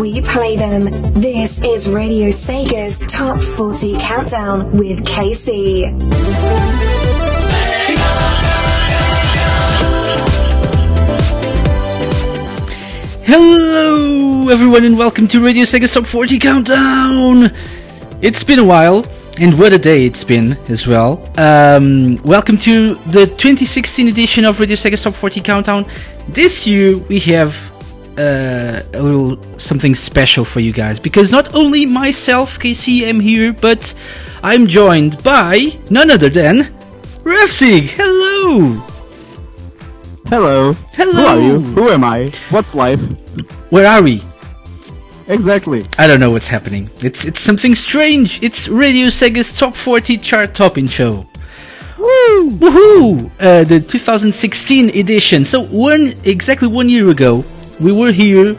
we play them. This is Radio Sega's Top 40 Countdown with Casey. Hello, everyone, and welcome to Radio Sega's Top 40 Countdown. It's been a while, and what a day it's been as well. Um, welcome to the 2016 edition of Radio Sega's Top 40 Countdown. This year we have uh, a little something special for you guys because not only myself, KC, am here, but I'm joined by none other than Refsig. Hello. Hello. Hello. Who are you? Who am I? What's life? Where are we? Exactly. I don't know what's happening. It's it's something strange. It's Radio Sega's Top 40 chart topping show. Woo! Woohoo! Uh, the 2016 edition. So one exactly one year ago, we were here,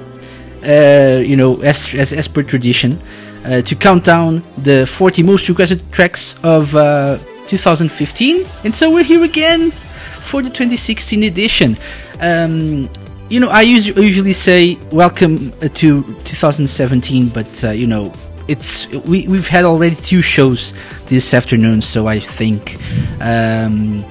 uh, you know, as as, as per tradition, uh, to count down the 40 most requested tracks of uh, 2015, and so we're here again for the 2016 edition. Um, you know, I usually say welcome uh, to 2017, but uh, you know, it's we we've had already two shows this afternoon, so I think um,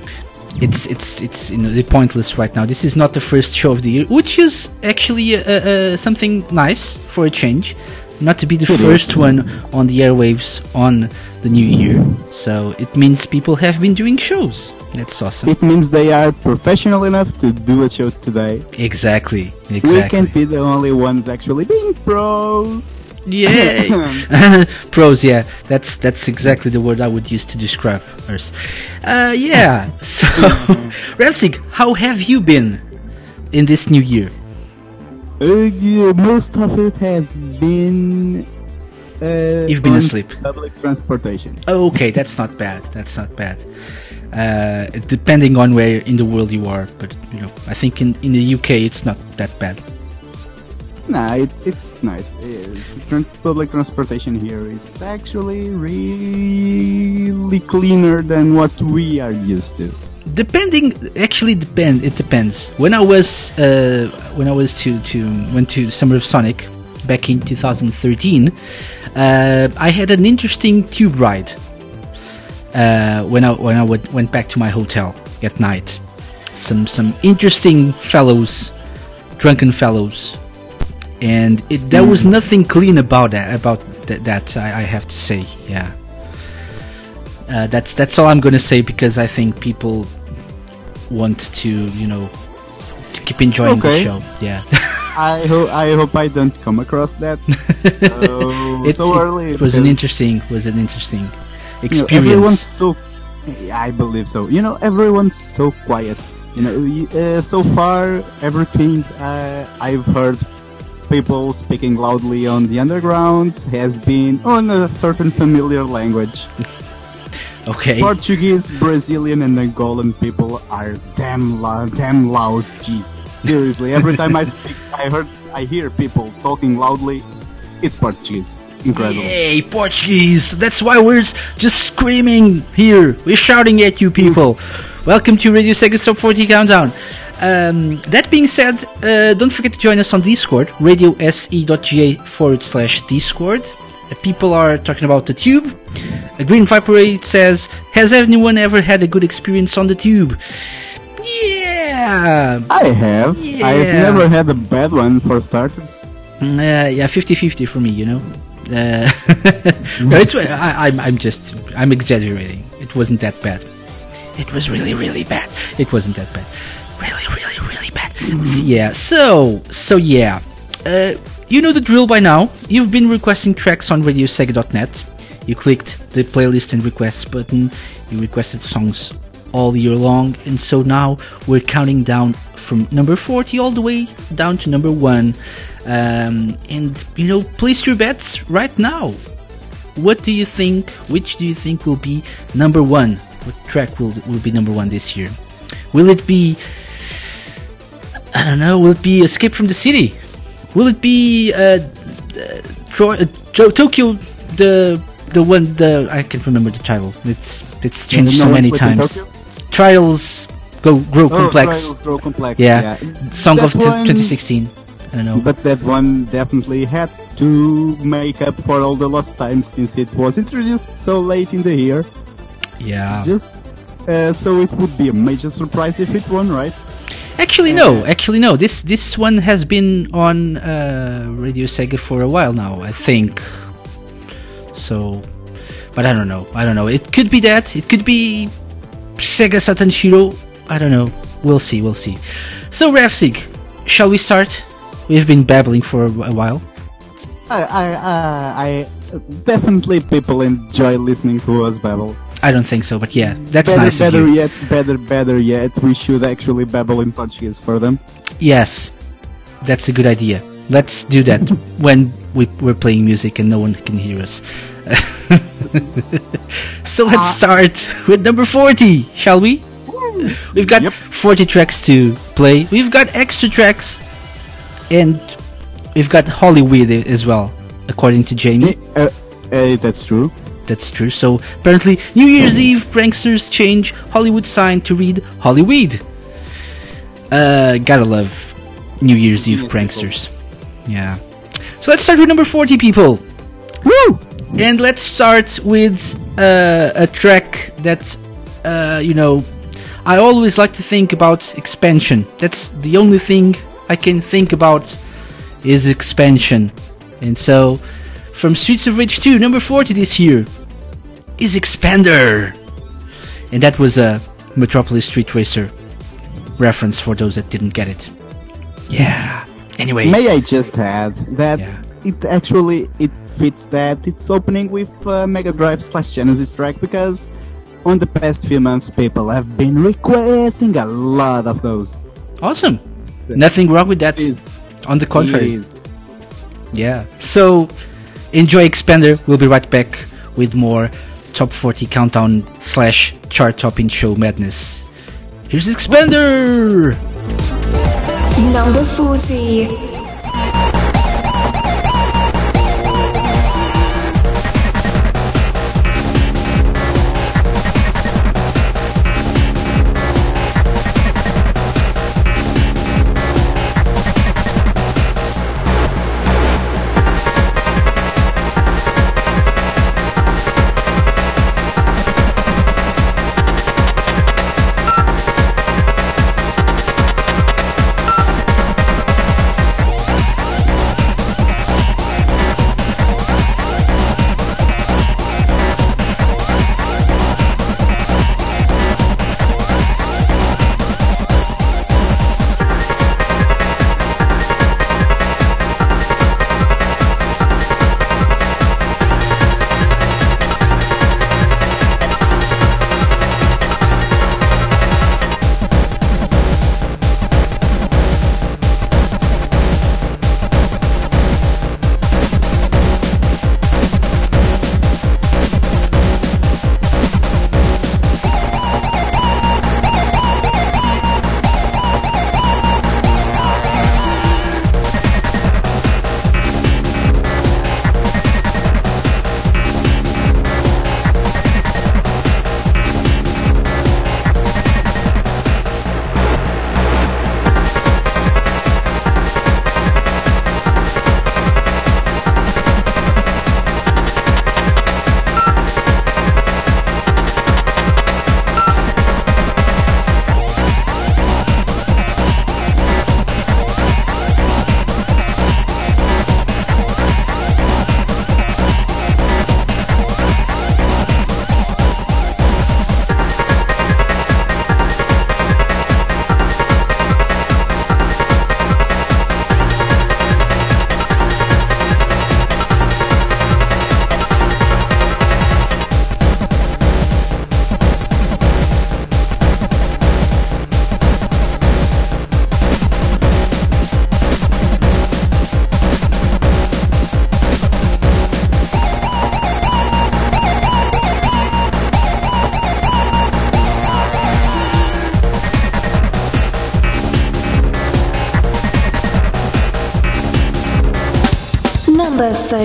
it's it's it's you know pointless right now. This is not the first show of the year, which is actually uh, uh, something nice for a change, not to be the first one on the airwaves on the new year. So it means people have been doing shows. That's awesome. It means they are professional enough to do a show today. Exactly. We can't be the only ones actually being pros. Yay! Pros, yeah, that's that's exactly the word I would use to describe us. Uh, yeah. So, Revsig, how have you been in this new year? Uh, yeah, most of it has been. Uh, You've been on asleep. Public transportation. Oh, okay, that's not bad. That's not bad. Uh, depending on where in the world you are, but you know, I think in in the UK it's not that bad. Nah, it, it's nice. Uh, tran- public transportation here is actually really cleaner than what we are used to. depending actually depend it depends when i was uh, when i was to to went to summer of sonic back in 2013 uh, i had an interesting tube ride uh, when i when i went back to my hotel at night some some interesting fellows drunken fellows and it, there was nothing clean about that about that, that I, I have to say yeah uh, that's that's all I'm gonna say because I think people want to you know to keep enjoying the show. Yeah, I hope I hope I don't come across that so, it, so early. it was an interesting was an interesting you know, experience. everyone's so. I believe so. You know, everyone's so quiet. You know, uh, so far everything uh, I've heard people speaking loudly on the undergrounds has been on a certain familiar language. okay, Portuguese, Brazilian, and Angolan people are damn loud, damn loud. Jeez, seriously. Every time I speak, I heard, I hear people talking loudly. It's Portuguese. Incredible. yay Portuguese! That's why we're just screaming here. We're shouting at you people. Welcome to Radio Sega Top 40 Countdown. Um, that being said, uh, don't forget to join us on Discord, radiose.ga forward slash Discord. Uh, people are talking about the tube. A Green Viper 8 says, Has anyone ever had a good experience on the tube? Yeah! I have. I've never had a bad one for starters. Mm, Uh, yeah, 50-50 for me, you know. Uh, it's, I, I'm, I'm just, I'm exaggerating. It wasn't that bad. It was really, really bad. It wasn't that bad. Really, really, really bad. S- yeah. So, so yeah. Uh, you know the drill by now. You've been requesting tracks on RadioSega.net. You clicked the playlist and requests button. You requested songs all year long, and so now we're counting down from number 40 all the way down to number one. Um, and you know, place your bets right now. What do you think? Which do you think will be number one? What track will will be number one this year? Will it be? I don't know. Will it be Escape from the City? Will it be uh, uh, Troy, uh, Tokyo? The the one the I can't remember the title. It's it's changed so many times. Trials go grow Oh, complex. Trials Grow Complex. Yeah. Song That of t- one- 2016. I don't know. But that one definitely had to make up for all the lost time since it was introduced so late in the year. yeah. Just uh, so it would be a major surprise if it won, right? Actually, no. Actually, no. This this one has been on uh, Radio Sega for a while now, I think. So, but I don't know. I don't know. It could be that. It could be Sega Saturn Shiro. I don't know. We'll see. We'll see. So, Rafsig, shall we start? We've been babbling for a a while. I, I, uh, I definitely people enjoy listening to us babble. I don't think so, but yeah, that's better, nice of better you. yet, better, better yet, we should actually babble in Portuguese for them. Yes, that's a good idea. Let's do that when we, we're playing music and no one can hear us. so let's start with number 40, shall we? We've got Yep. 40 tracks to play. We've got extra tracks and we've got Hollywood as well, according to Jamie. Uh, uh, that's true. That's true. So apparently, New Year's Eve pranksters change Hollywood sign to read Hollyweed. Uh, gotta love New Year's Eve pranksters. Yeah. So let's start with number 40, people. Woo! And let's start with uh, a track that, uh, you know, I always like to think about expansion. That's the only thing I can think about is expansion. And so, from Streets of Rage 2, number 40 this year, is Expander. And that was a Metropolis Street Racer reference for those that didn't get it. Yeah. Anyway. May I just add that Yeah. it actually it fits that it's opening with uh, Mega Drive slash Genesis track because on the past few months people have been requesting a lot of those. Awesome. Nothing wrong with that. Is On the contrary. Yeah. So enjoy Expander. We'll be right back with more top 40 countdown slash chart topping show madness. Here's Expander! Number 40.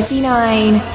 39.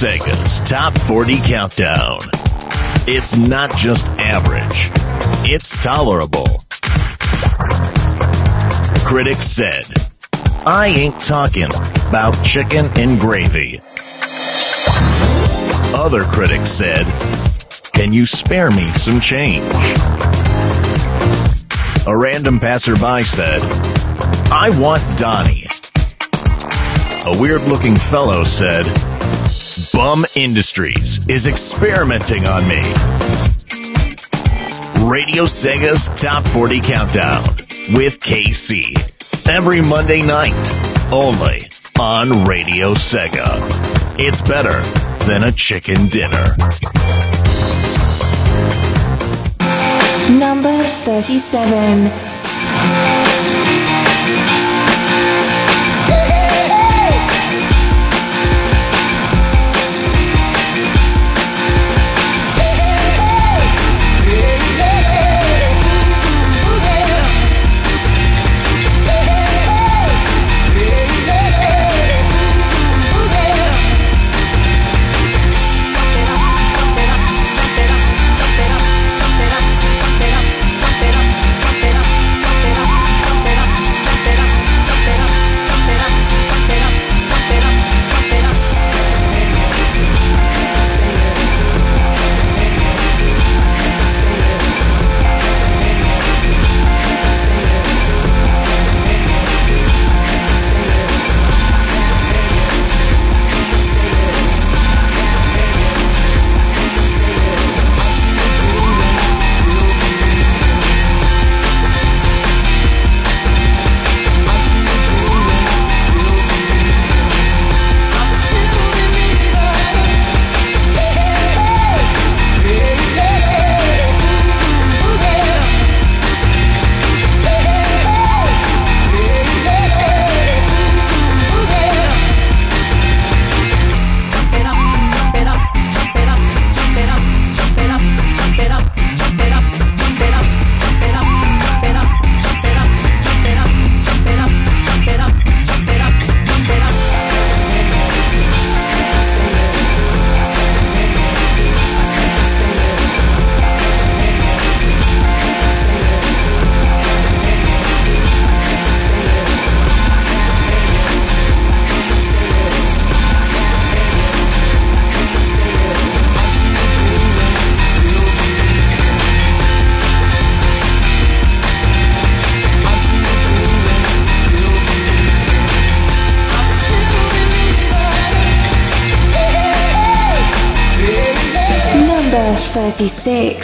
Seconds Top 40 Countdown. It's not just average, it's tolerable. Critics said, I ain't talking about chicken and gravy. Other critics said, Can you spare me some change? A random passerby said, I want Donnie. A weird looking fellow said, Bum Industries is experimenting on me. Radio Sega's Top 40 Countdown with KC. Every Monday night, only on Radio Sega. It's better than a chicken dinner. Number 37. 36. Take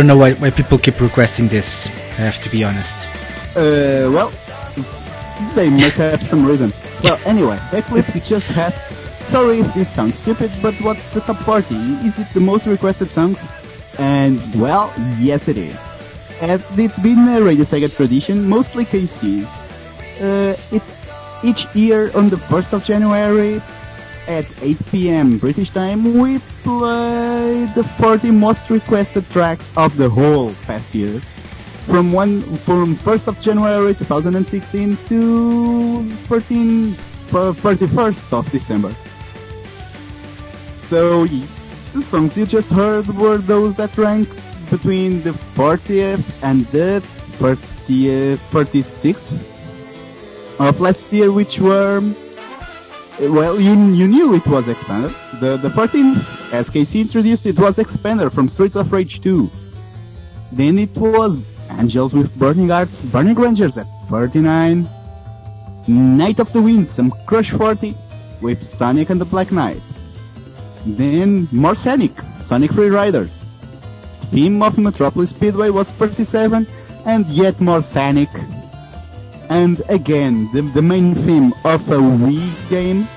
don't know why, why people keep requesting this. I have to be honest. Uh, well, they must have some reason. Well, anyway, Eclipse just asked, sorry if this sounds stupid, but what's the top party? Is it the most requested songs? And, well, yes it is. And it's been a Radio Sega tradition, mostly KC's. Uh, it, each year on the 1st of January, at 8 p.m. British time, we play the 40 most requested tracks of the whole past year from one from 1st of January 2016 to 14 uh, 31st of December. So the songs you just heard were those that ranked between the 40th and the 30th, 46th of last year, which were well, you you knew it was expanded. The the 14th, as KC introduced, it was Expander from Streets of Rage 2. Then it was Angels with Burning Hearts, Burning Rangers at 39. Knight of the Winds, some Crush 40 with Sonic and the Black Knight. Then more Sonic, Sonic Free Riders. Theme of Metropolis Speedway was 37, and yet more Sonic. And again, the, the main theme of a Wii game,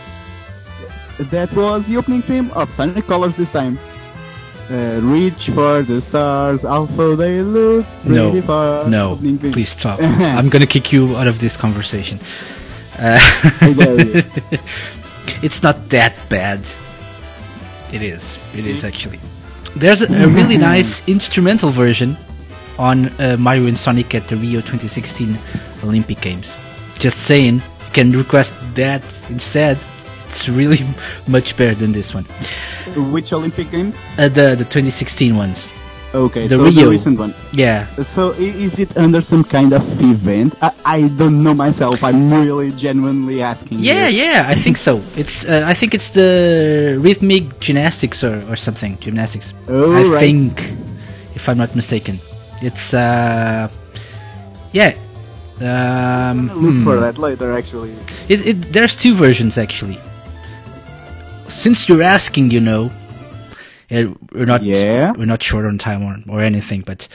that was the opening theme of Sonic Colors this time. Uh, reach for the stars, although they look No, pretty far. no, please stop. I'm gonna kick you out of this conversation. You. It's not that bad. It is. It is actually. There's a, a really nice instrumental version on uh, Mario and Sonic at the Rio 2016 Olympic Games. Just saying, you can request that instead. It's really much better than this one. Which Olympic Games? Uh, the the 2016 ones. Okay, The so Rio. the recent one. Yeah. So is it under some kind of event? I, I don't know myself. I'm really genuinely asking. Yeah, you. yeah, I think so. It's uh, I think it's the rhythmic gymnastics or, or something. Gymnastics. Oh, I right. think if I'm not mistaken. It's uh yeah. Um, look hmm. for that later. Actually, It, it, there's two versions actually. Since you're asking, you know, uh, we're not Yeah. we're not short on time or, or anything, but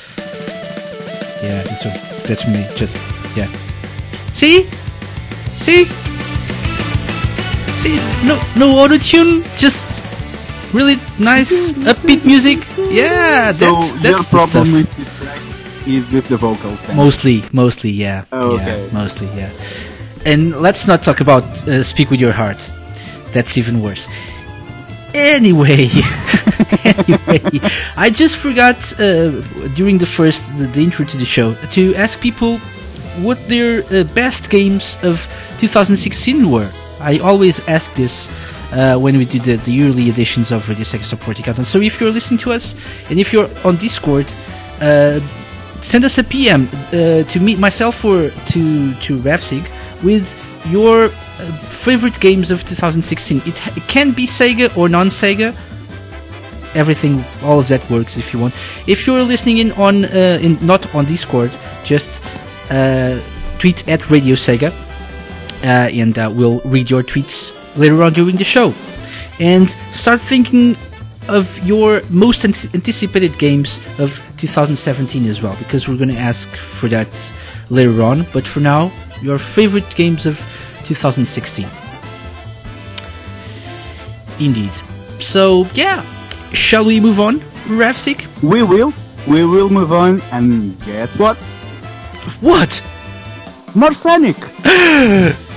yeah, that's what, that's me. Just yeah. See, see, see. No, no auto tune. Just really nice upbeat music. Yeah, so that's your that's the problem with this track is with the vocals then? Mostly, mostly, yeah. Oh, Yeah, okay. mostly, yeah. And let's not talk about uh, Speak with Your Heart. That's even worse. Anyway, anyway, I just forgot uh, during the first the, the intro to the show to ask people what their uh, best games of 2016 were. I always ask this uh, when we do the, the yearly editions of Radio Sega Top 40 Countdown. So if you're listening to us and if you're on Discord, uh, send us a PM uh, to meet myself or to to Ravsig with your favorite games of 2016. It, can be Sega or non-Sega. Everything, all of that works if you want. If you're listening in on uh, in not on Discord, just uh, tweet at Radio Sega, uh, and uh, we'll read your tweets later on during the show. And start thinking of your most ant- anticipated games of 2017 as well, because we're going to ask for that later on. But for now, your favorite games of 2016. Indeed. So, yeah. Shall we move on, Ravsik? We will. We will move on, and guess what? What? More Sonic!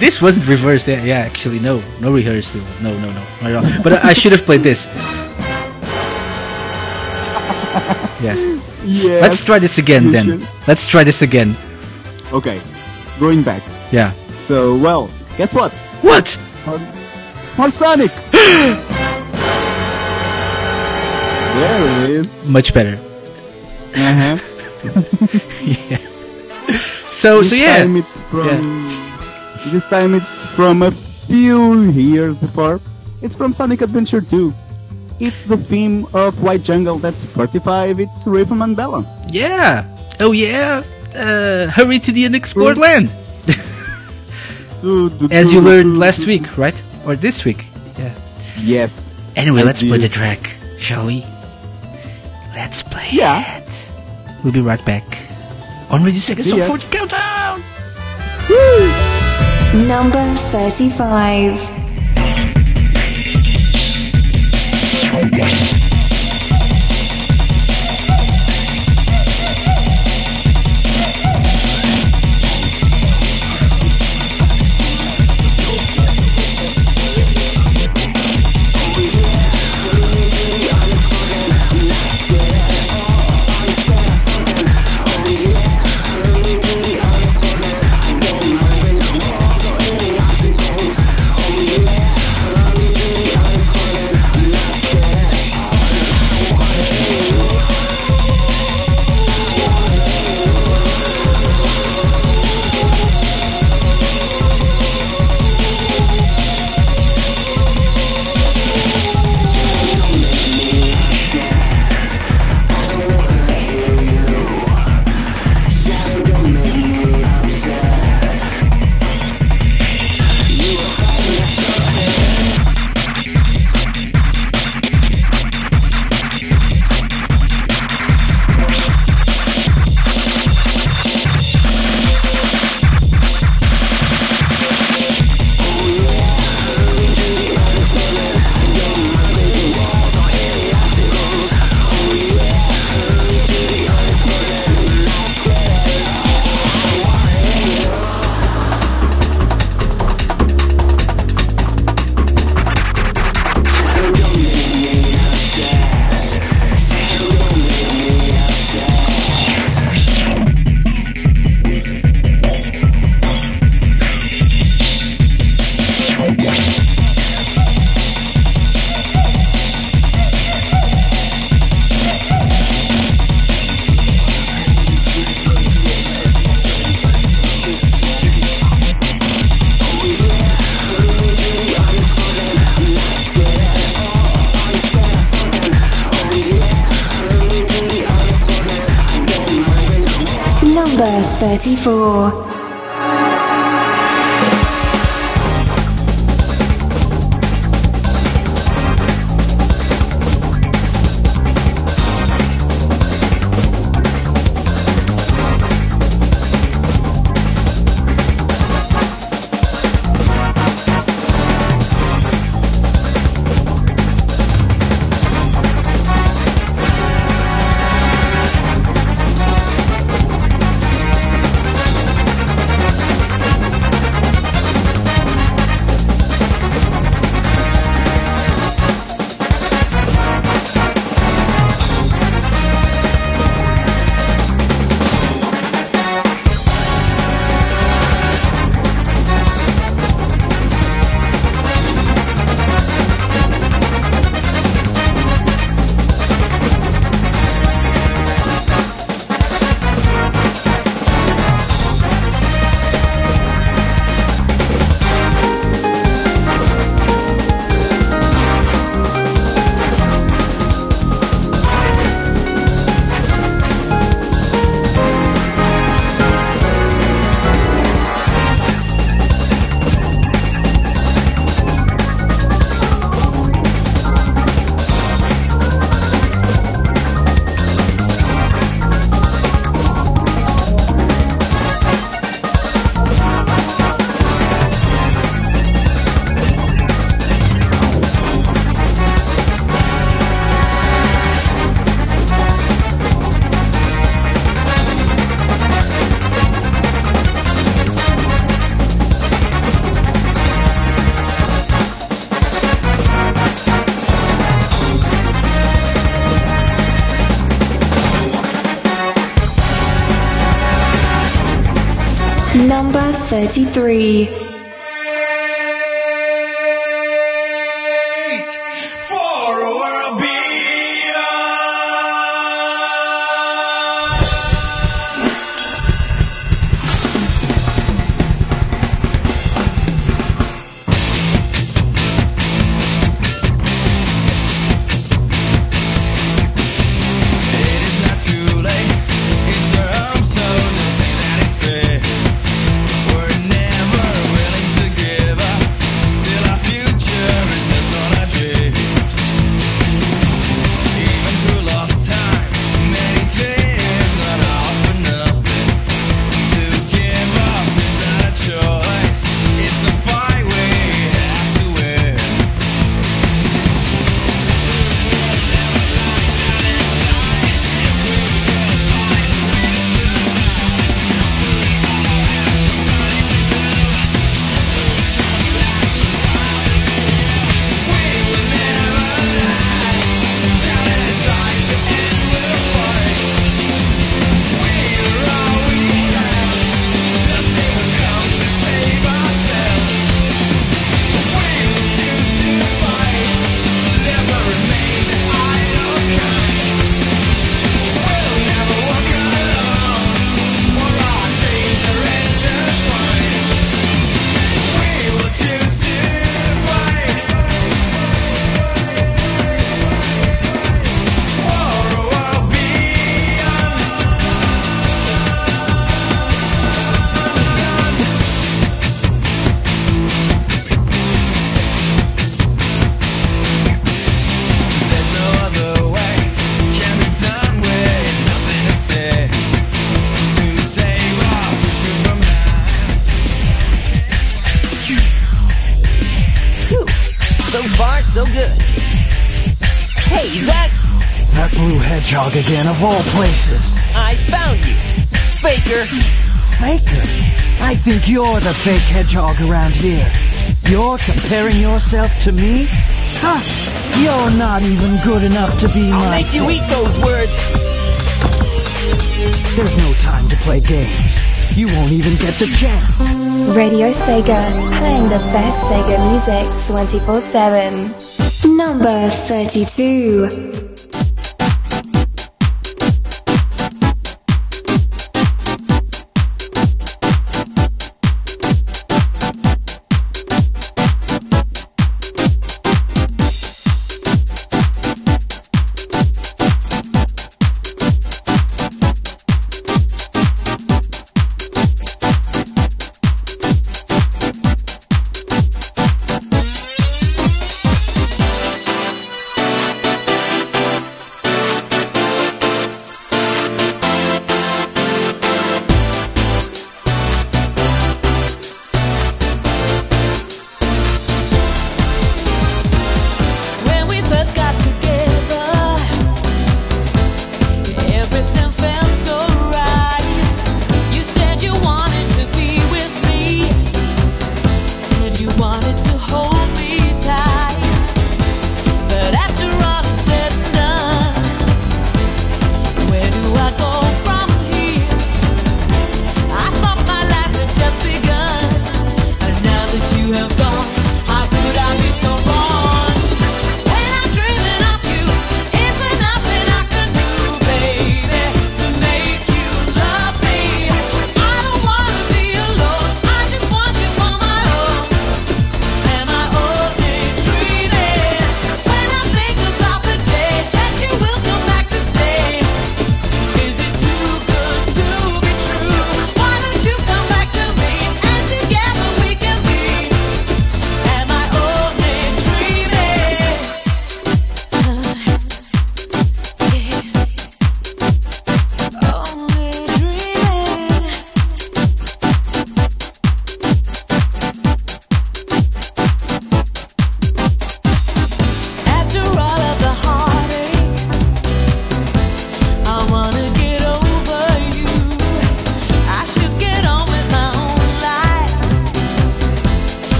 This wasn't reversed. Yeah, yeah, actually, no. No rehearsal. No, no, no. Not at all. But I should have played this. Yes. Yes. Let's try this again then. should. Let's try this again. Okay, going back. Yeah. So, well, guess what? What? More Sonic! there it is. Much better. Uh-huh. Yeah. So, this so yeah. time it's from. This time it's from a few years before. It's from Sonic Adventure 2. It's the theme of White Jungle that's 45. It's rhythm and balance. Yeah. Oh yeah. Uh, hurry to the unexplored Mm. land. As you learned last week, right? Or this week. Yeah. Yes. Anyway, I let's play the track, shall we? Let's play Yeah. it. We'll be right back. On Radio Sega See Top ya. 40 Countdown! Number 35. Number 34. 33 You're the big hedgehog around here. You're comparing yourself to me? Huh? You're not even good enough to be I'll my... I'll make you eat those words! There's no time to play games. You won't even get the chance. Radio Sega, playing the best Sega music 24-7. Number 32.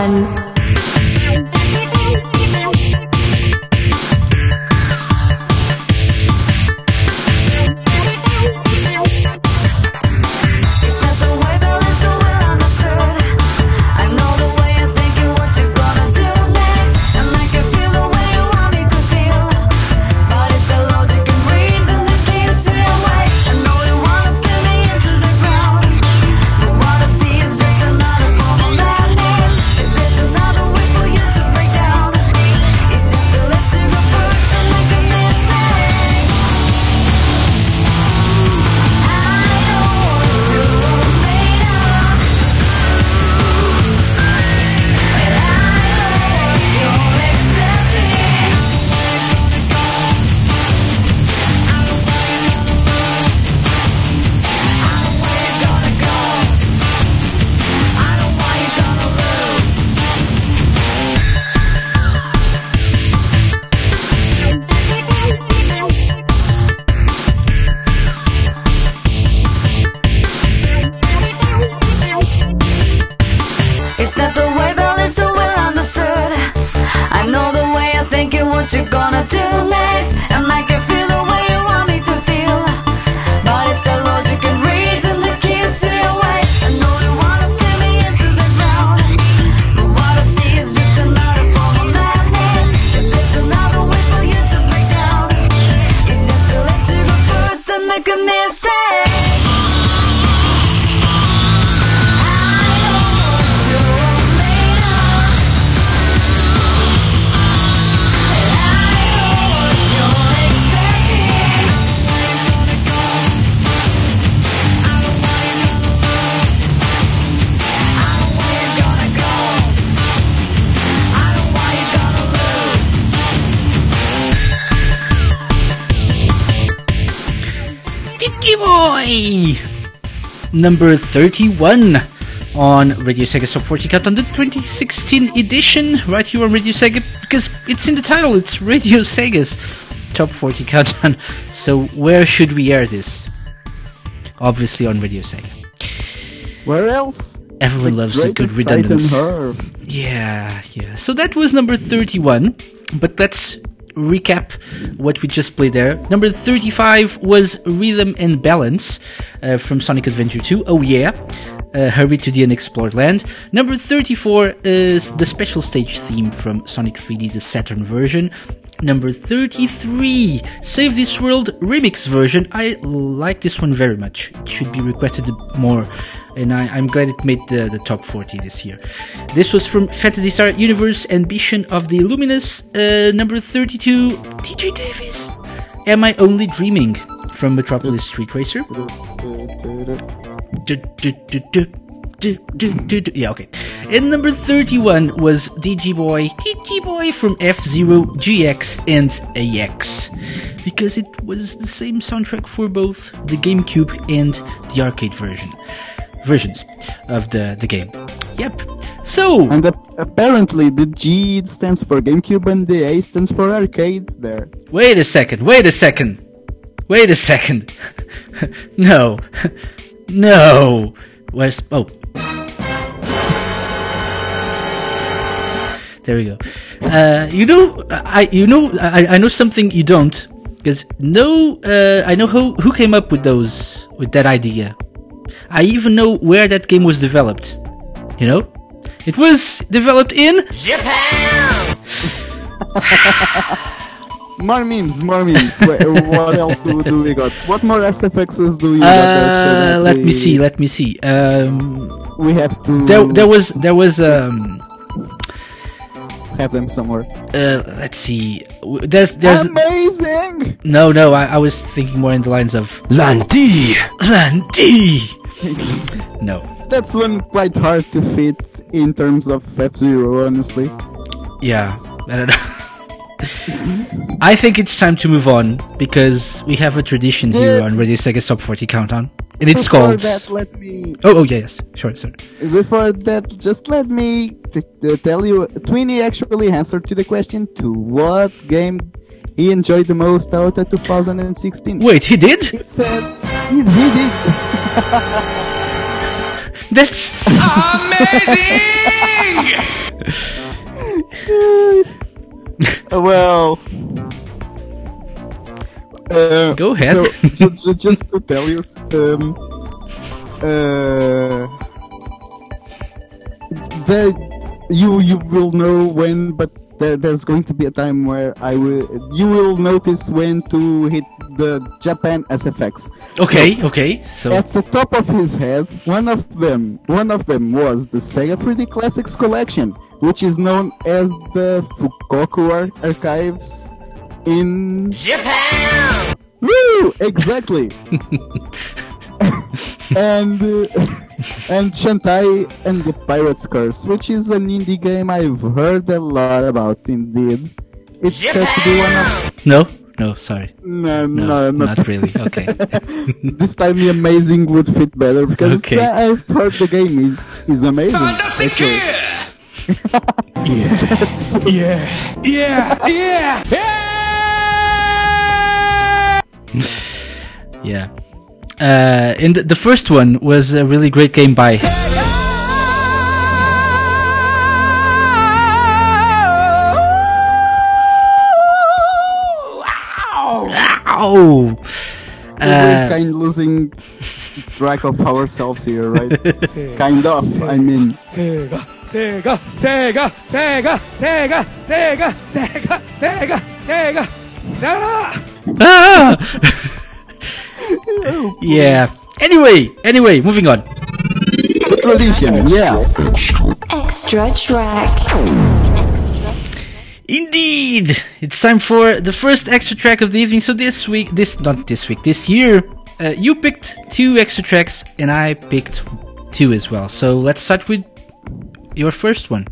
31. Number 31 on Radio Sega Top 40 Countdown, the 2016 edition, right here on Radio Sega, because it's in the title, it's Radio Sega's Top 40 Countdown. So, where should we air this? Obviously on Radio Sega. Where else? Everyone The loves a good greatest sight in redundancy. Yeah, yeah. So that was number 31, but let's recap what we just played there. Number 35 was Rhythm and Balance uh, from Sonic Adventure 2. Oh yeah. Uh, Hurry to the Unexplored Land. Number 34 is the special stage theme from Sonic 3D, the Saturn version. Number 33, Save This World remix version. I like this one very much. It should be requested more, and I, I'm glad it made the, the top 40 this year. This was from Phantasy Star Universe Ambition of the Illuminus. Uh, number 32, DJ Davis. Am I Only Dreaming? From Metropolis Street Racer. Yeah, okay. And number 31 was DG Boy, DG Boy from F Zero, GX, and AX. Because it was the same soundtrack for both the GameCube and the arcade version. Versions of the, the game. Yep. So, And apparently the G stands for GameCube and the A stands for arcade there. wait a second, wait a second. Wait a second. no. no. Where's. Oh. There we go. Uh, you know, I you know I, I know something you don't because no, uh, I know who who came up with those with that idea. I even know where that game was developed. You know, it was developed in More memes, more memes. What else do, do we got? What more SFXs do you got so Uh, that let we, me see. Let me see. Um, We have to there, there was, there was. Um, have them somewhere. uh, let's see. W- There's, there's. Amazing! No, no. I, I was thinking more in the lines of Lanti! Landy. No. That's one quite hard to fit in terms of F Zero, honestly. Yeah. I don't know. I think it's time to move on because we have a tradition here on Radio Sega Top 40 Countdown, and it's Before called. that, let me Oh, oh, yeah, yes. Sure, sorry. Before that, just let me t- t- tell you, Twinny actually answered to the question to what game he enjoyed the most out of 2016. Wait, he did? He said he, he did. That's Amazing! Well. Uh, Go ahead. So, ju- ju- just to tell you, um, uh, you you will know when, but there, there's going to be a time where I will. You will notice when to hit the Japan SFX. Okay, okay. So At the top of his head, one of them, one of them was the Sega 3D Classics collection, which is known as the Fukkoku Ar- Archives in Japan. Woo! Exactly. and uh, and Shantae and the Pirate's Curse, which is an indie game I've heard a lot about. Indeed, it's said to be one of no, no, sorry, no, no, no, not really. Okay, this time the amazing would fit better because Okay. the- I've heard the game is is amazing. actually. Yeah. yeah. Yeah. Yeah. Yeah. yeah. Uh, and the, the first one was a really great game by. Ow! We're Uh, kind of losing track of ourselves here, right? kind of. I mean, Sega, Sega, Sega, Sega, Sega, Sega, Sega, Sega, Sega, Sega. ah! yeah. Anyway, anyway, moving on. tradition. Yeah. Extra track. Indeed, it's time for the first extra track of the evening. So this week, this not this week, this year, uh, you picked two extra tracks, and I picked two as well. So let's start with your first one.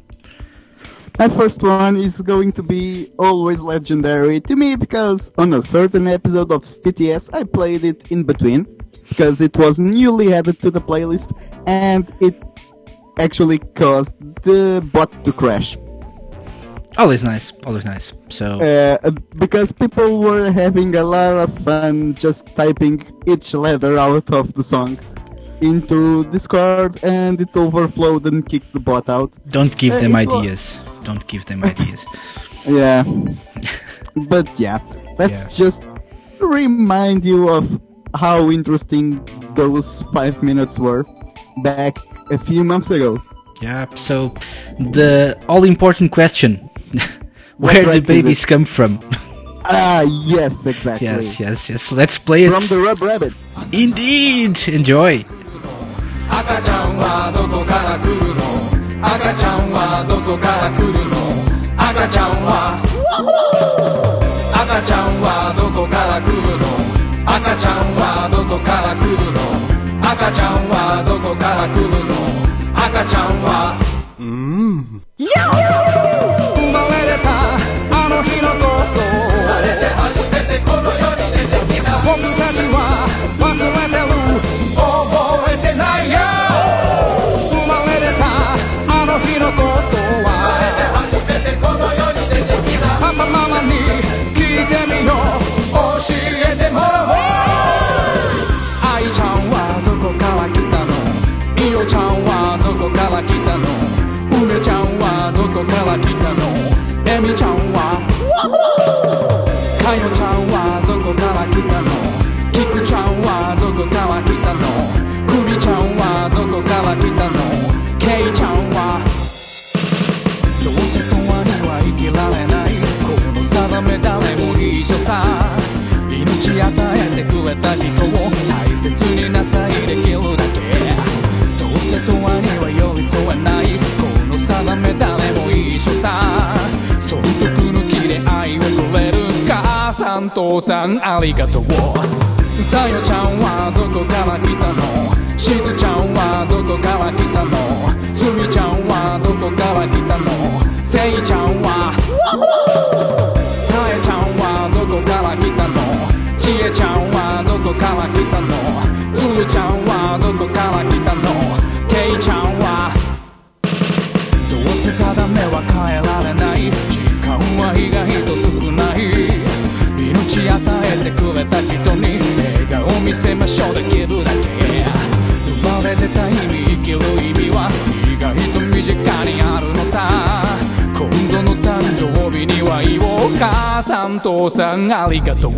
My first one is going to be always legendary to me because on a certain episode of CTS I played it in between because it was newly added to the playlist and it actually caused the bot to crash. Always nice, always nice. So Uh, because people were having a lot of fun just typing each letter out of the song into Discord and it overflowed and kicked the bot out. don't give uh, them ideas. Don't give them ideas. Yeah. but yeah, let's just remind you of how interesting those five minutes were back a few months ago. yeah. So the all important question: Where do babies come from? Ah, yes, exactly. yes, yes, yes. Let's play it. From the Rub Rabbits. Indeed, enjoy. 赤ちゃんはどこから来るの？赤ちゃんは赤ちゃんはどこから来るの？赤ちゃんはどこから来るの？赤ちゃんはどこから来るの？赤ちゃんは。生まれた人を大切になさいできるだけ。どうせとわには寄り添えない。この定め誰も一緒さ。損得の木で愛をくれる母さん父さんありがとう。さよちゃんはどこから来たの？しずちゃんはどこから来たの？すみちゃんはどこから来たの？せいちゃんは。かえちゃんはどこから来たの？ちえちゃんはどこから来たの？つるちゃんはどこから来たの？けいちゃんはどうせ定めは変えられない時間は意外と少ない。命与えてくれた人に笑顔見せましょうできるだけ奪われてた意味生きる意味は意外と身近にあるのさ。今度の誕生日にはお母さん父さんありがとう。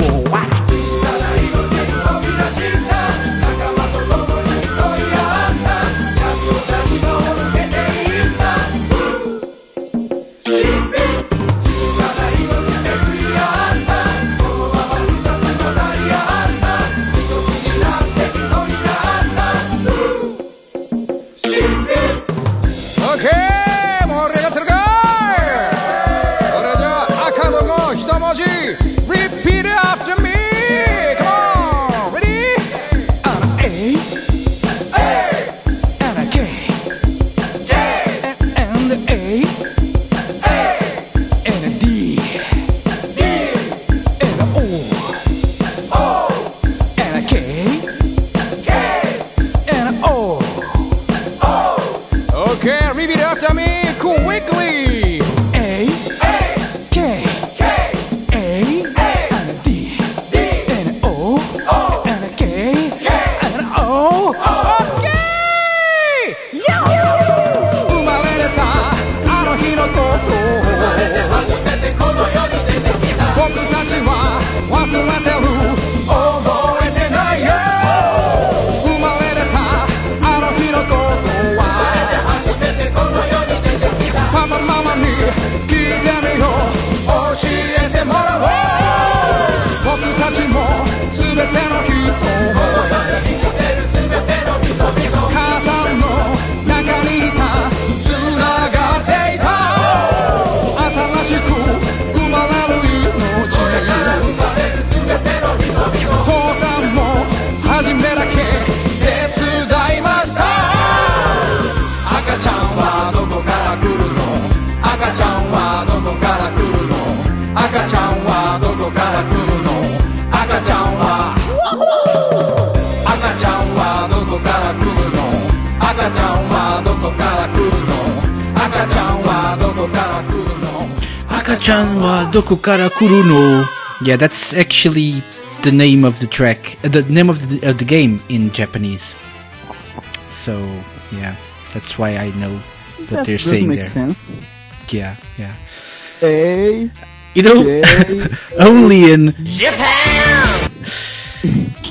Akachan wa dokokara. Yeah, that's actually the name of the track, uh, the name of the, of the game in Japanese. So, yeah, that's why I know what That they're does saying make there. sense. Yeah, yeah. A, You know, Yay. only in Japan.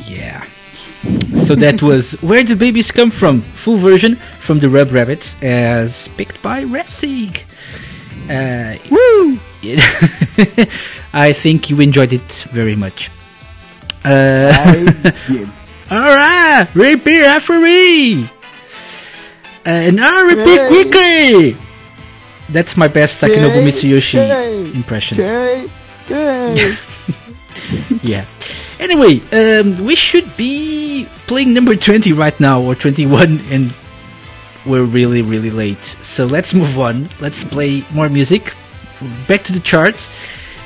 yeah. So that was Where the Babies Come From, full version from the Rub Rabbits, as picked by Rapsig. Uh, woo! I think you enjoyed it very much. Uh, I did. Alright, repeat after me. Uh, and I repeat quickly. That's my best Takenobu Yay. Mitsuyoshi Yay. impression. Yeah. Anyway, um, we should be playing number 20 right now, or 21, and we're really, really late. So let's move on. Let's play more music. Back to the charts.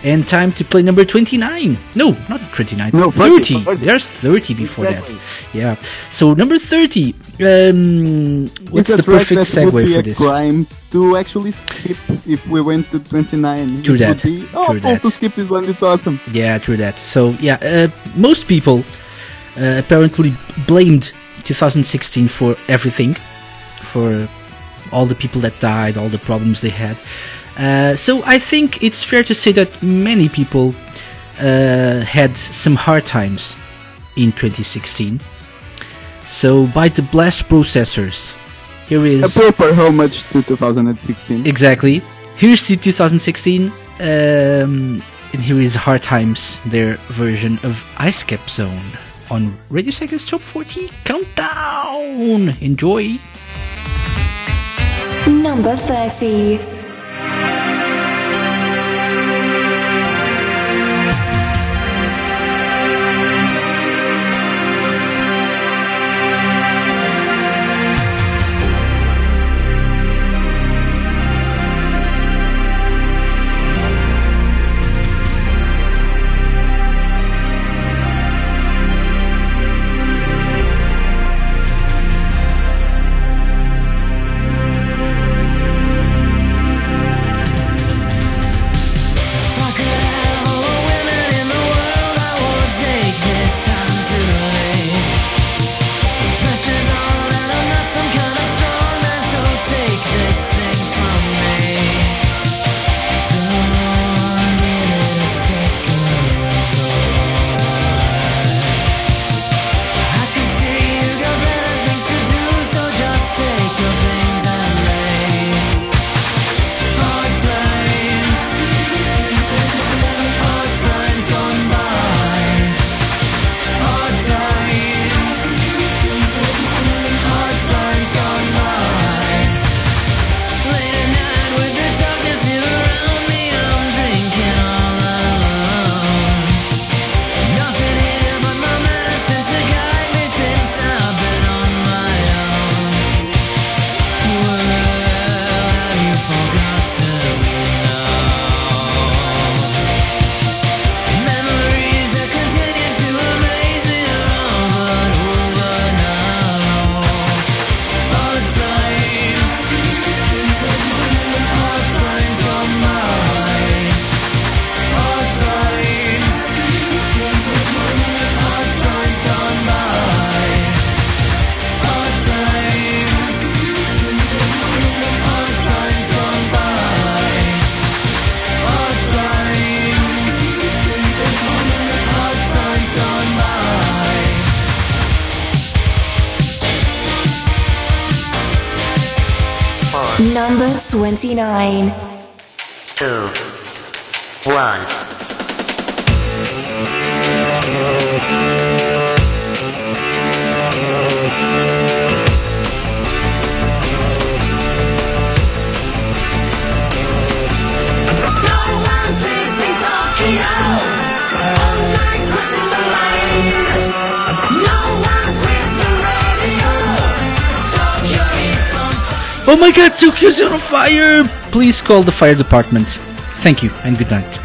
And time to play number 29. No, not 29. No, 30. 30. There's 30 before Exactly. that. Yeah. So number 30. Um, what's it's a the track perfect that would segue be for a this? crime to actually skip if we went to 29. True it that. Would be awful that. to skip this one. It's awesome. Yeah, true that. So yeah, uh, most people uh, apparently blamed 2016 for everything, for all the people that died, all the problems they had. Uh, so I think it's fair to say that many people uh, had some hard times in 2016. So by the Blast Processors, here is A is proper homage to 2016. Exactly. Here's to 2016, um, and here is Hard Times, their version of Ice Cap Zone on Radio Sega's Top 40 Countdown. Enjoy. Number 30. 29. Oh my god, Tokyo's on fire! Please call the fire department. Thank you and good night.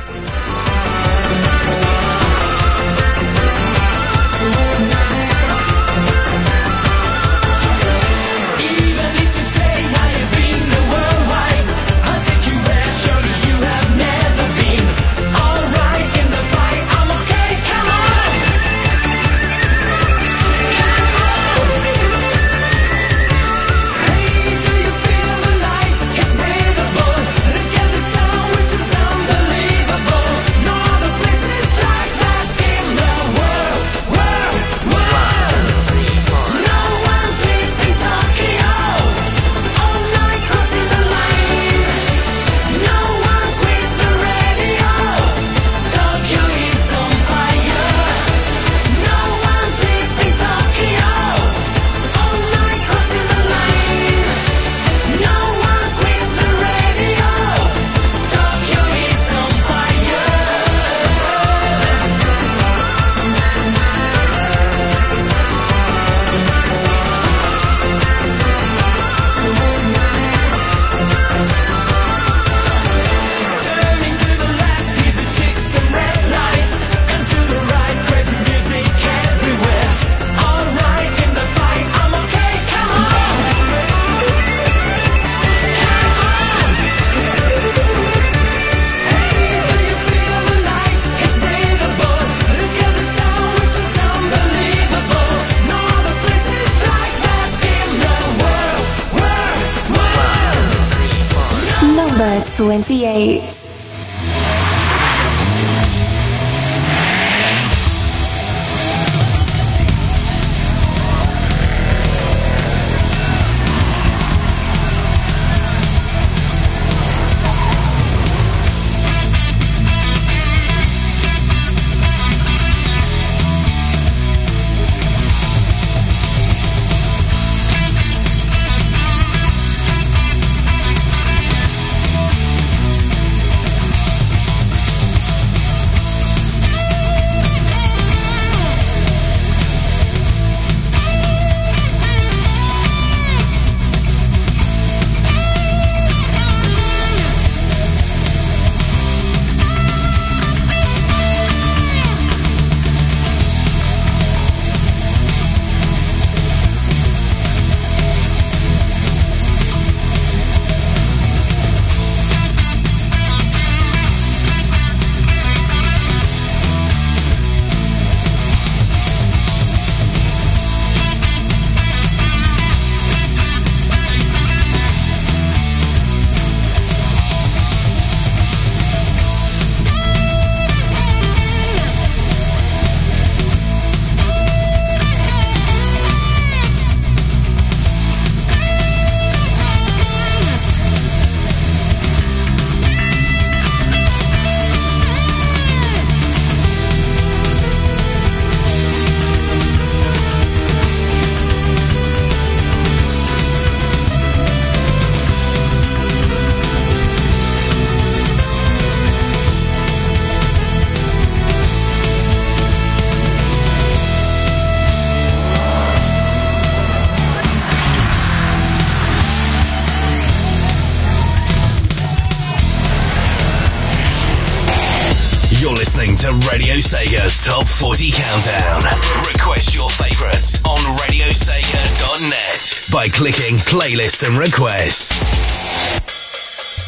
40 Countdown. Request your favorites on radiosega.net by clicking Playlist and Requests.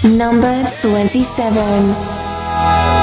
Number 27.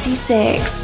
26.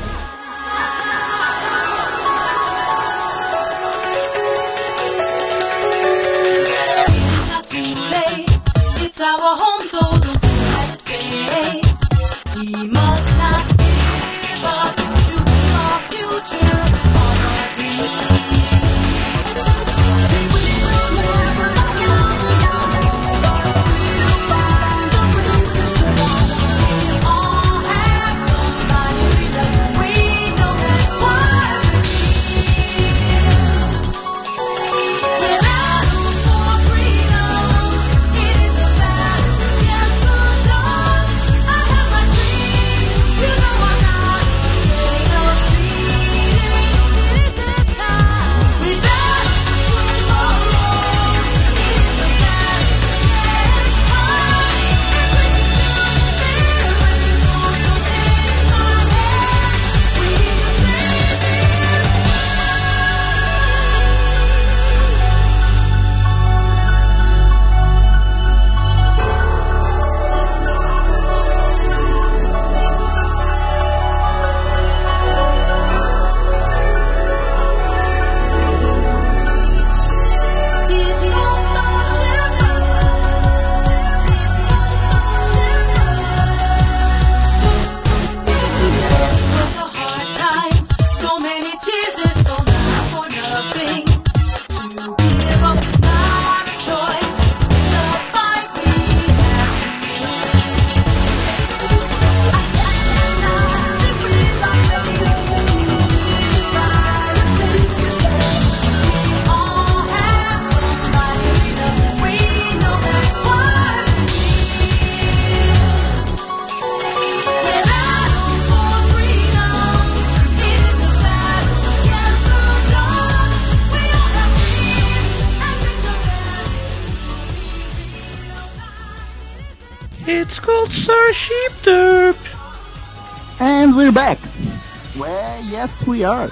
Yes, we are.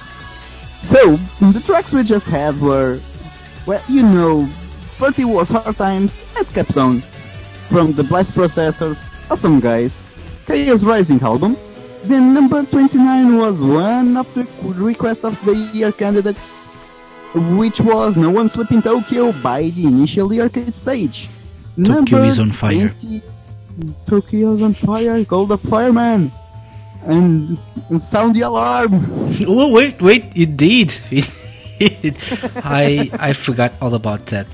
So, the tracks we just had were, well, you know, 30 Was Hard Times, Escape Zone, from the Blast Processors, Awesome Guys, Chaos Rising album. Then number 29 was one of the request of the year candidates, which was No One Sleep in Tokyo by the Initial Arcade Stage. Tokyo is on fire. 20 Tokyo's on fire, call the fireman! And, and sound the alarm! Oh wait, wait! It did. I I forgot all about that.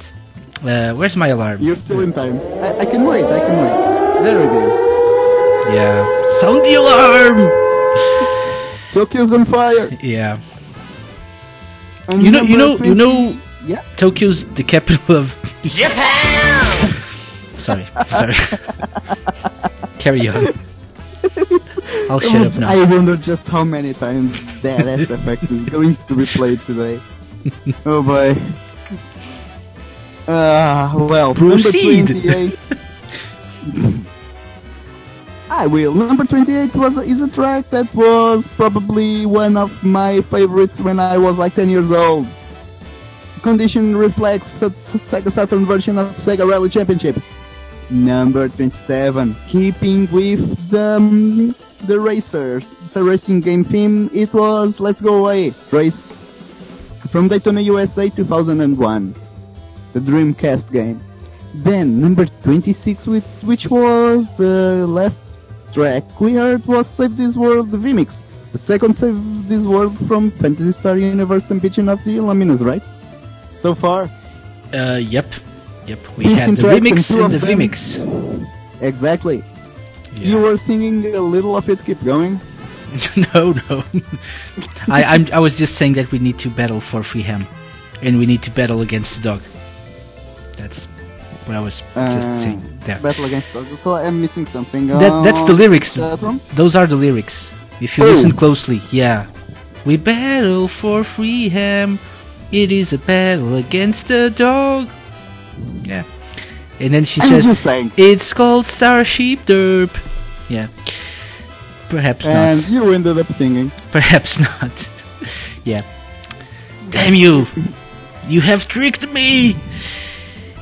Uh, where's my alarm? You're still in time. I, I can wait, I can wait. There it is. Yeah, sound the alarm. Tokyo's on fire! Yeah, And you know, you number know, you know. Yeah. Tokyo's the capital of Japan! Sorry, sorry. Carry on. I'll shut up now. I wonder just how many times that SFX is going to be played today. Oh boy. Ah, well, Proceed. number 28. I will. Number 28 was a, is a track that was probably one of my favorites when I was like 10 years old. Conditioned Reflex a Sega Saturn version of Sega Rally Championship. Number 27, keeping with the um, the racers, It's a racing game theme, it was Let's Go Away race from Daytona USA 2001, the Dreamcast game. Then number 26, with, which was the last track we heard was Save This World the Vmix, the second Save This World from Phantasy Star Universe Ambition of the Illuminus, right? So far, Uh, yep, yep. We 15 had the tracks and remix and the vmix. exactly. Yeah. You were singing a little of it, keep going. no, no. I, I'm, I was just saying that we need to battle for Freeham, and we need to battle against the dog. That's what I was just Uh, saying there. Battle against the Dog. So I'm missing something. That, that's the lyrics. that one? Those are the lyrics. If you Oh. listen closely, yeah. We battle for Freeham. It is a battle against the dog. Yeah. And then she I'm says, just saying. It's called Starship Derp. Yeah. Perhaps not. And not. you ended up singing. Perhaps not. yeah. Damn you! You have tricked me!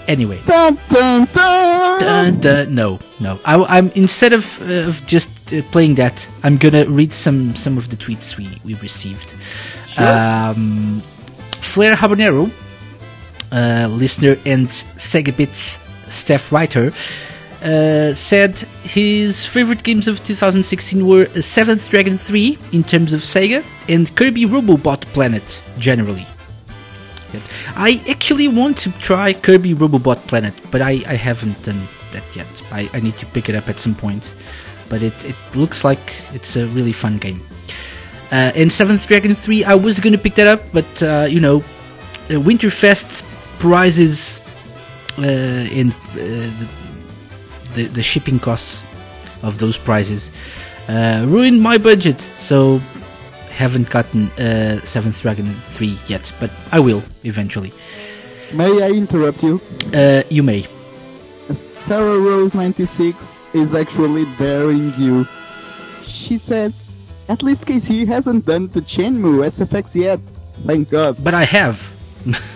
Anyway, Dun, dun, dun. dun, dun, no, no. I, am instead of, uh, of just uh, playing that, I'm gonna read some some of the tweets we we received. Um, Flair Habanero, uh, listener and Segabits staff writer, uh, said his favorite games of 2016 were Seventh Dragon 3 in terms of Sega and Kirby Robobot Planet generally. I actually want to try Kirby Robobot Planet, but I, I haven't done that yet. I, I need to pick it up at some point. But it, it looks like it's a really fun game. Uh, and Seventh Dragon 3, I was gonna pick that up, but uh, you know, Winterfest prizes and uh, the, the, shipping costs of those prizes uh, ruined my budget, so haven't gotten uh, Seventh Dragon 3 yet, but I will eventually. May I interrupt you? Uh, you may. Sarah Rose 96 is actually daring you. She says, at least Casey hasn't done the Shenmue SFX yet. Thank God. But I have.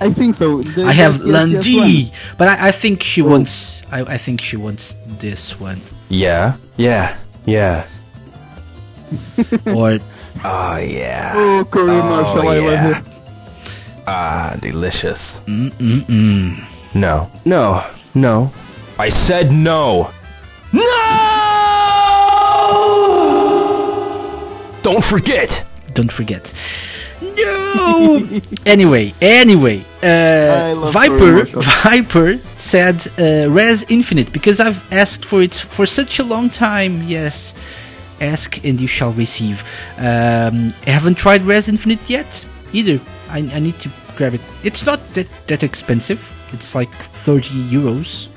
I think so. The- I have yes, yes, yes but I, I think she wants. I, I think she wants this one, Yeah, yeah, yeah. or Oh yeah. Oh, Corey Oh, Marshall, I yeah. love you. Ah, delicious. mm mm mm. No, no, no. I said no. No! Don't forget. Don't forget. No. anyway, anyway, uh, Viper Viper said uh, Rez Infinite because I've asked for it for such a long time. Yes, ask and you shall receive. Um, I haven't tried Rez Infinite yet either. I, I need to grab it. It's not that that expensive. It's like thirty euros,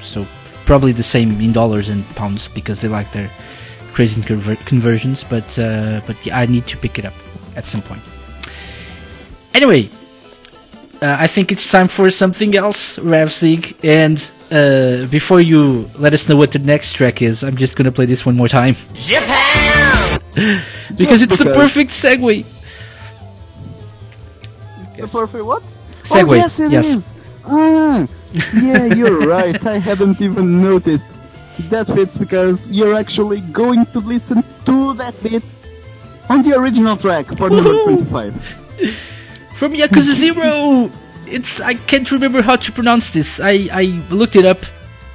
so probably the same in dollars and pounds because they like their crazy conver- conversions. But uh, but yeah, I need to pick it up at some point. Anyway, uh, I think it's time for something else, Ravzig. And uh, before you let us know what the next track is, I'm just gonna play this one more time Japan! because it's the perfect segue. The perfect what? Segue, Oh, yes, it yes. is. Ah, yeah, you're right. I hadn't even noticed. That fits because you're actually going to listen to that bit on the original track for number 25. From Yakuza Zero. It's I can't remember how to pronounce this. I I looked it up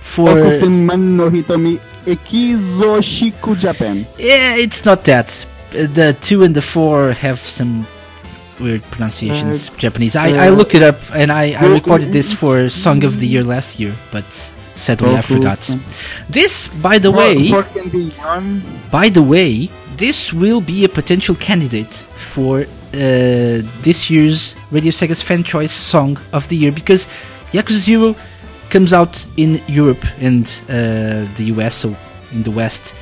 for. Okusenman no Hitomi Ekizoshiku Japan. Yeah, it's not that. Uh, The two and the four have some weird pronunciations. Japanese. I, I uh, looked it up and I, I recorded this for Song of the Year last year, but sadly I forgot. This, by the way, Four can be one. by the way, this will be a potential candidate for uh, this year's Radio Sega's Fan Choice Song of the Year because Yakuza Zero comes out in Europe and uh, the US, so in the West,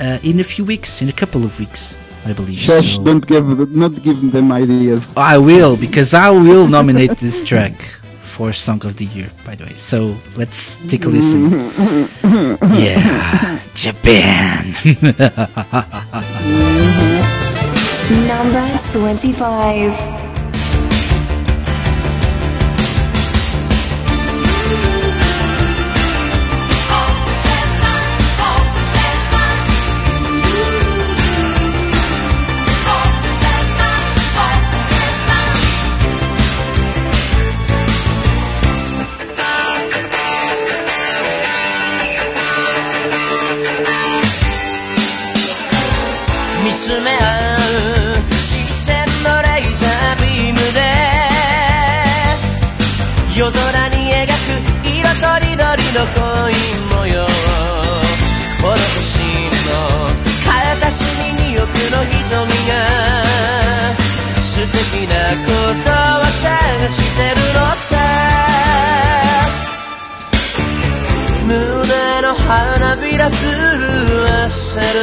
uh, in a few weeks, in a couple of weeks, I believe. Shush, So- don't give not give them ideas. I will because I will nominate this track for Song of the Year. By the way, so let's take a listen. yeah, Japan. Number 25. どりの恋模様。この星の片隅に奥の瞳が。素敵なことを探してるのさ。胸の花びら震わせる。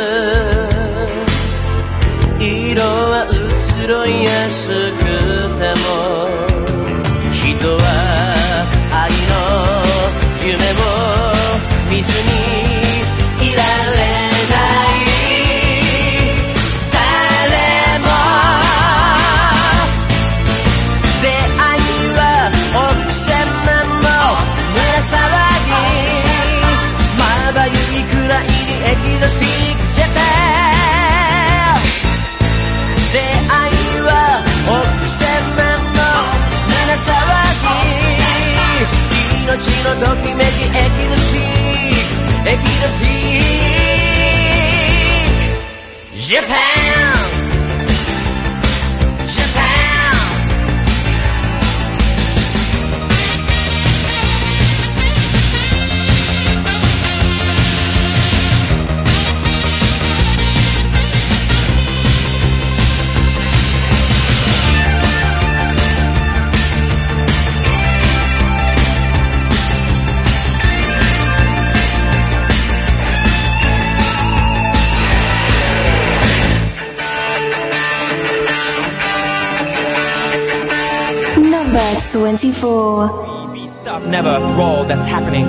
色は移ろいやすくても。人は夢を見ずに little donkey make it eggy the teak. Japan! 24. Stop, never, roll, that's happening.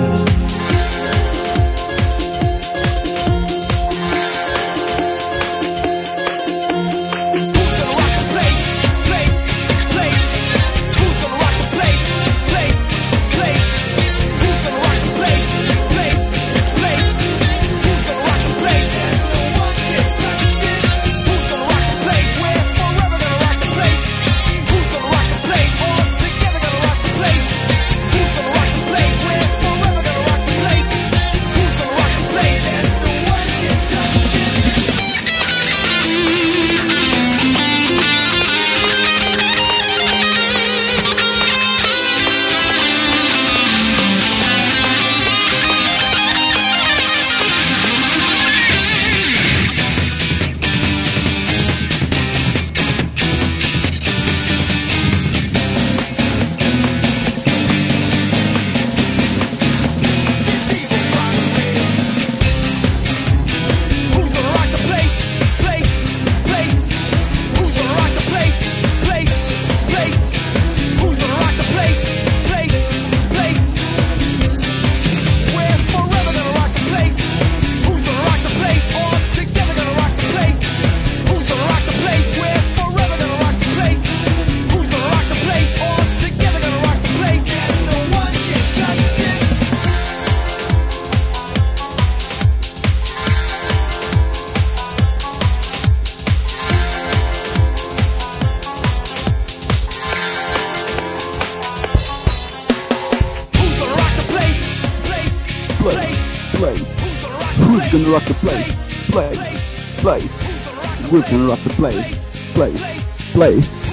Who's gonna rock the place? Place, place.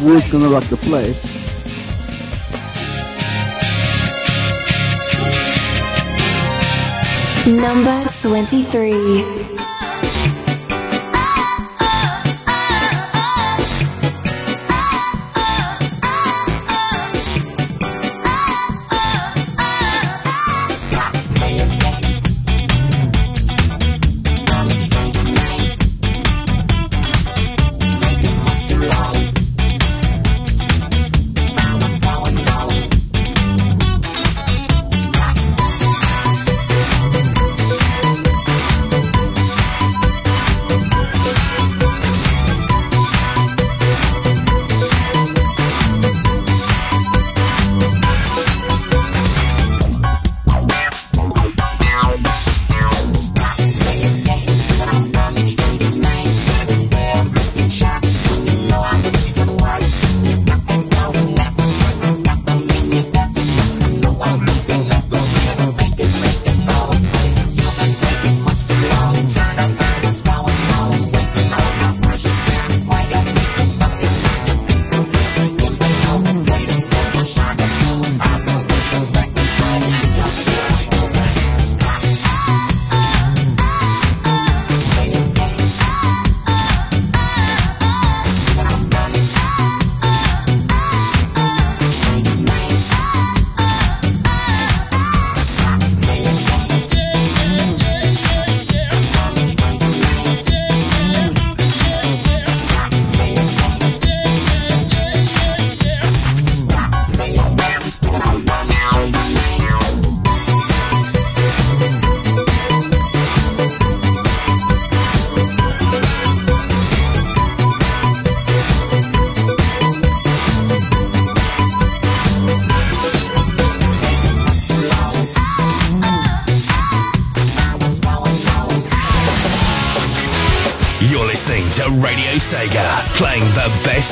Who's gonna rock the place? Number 23.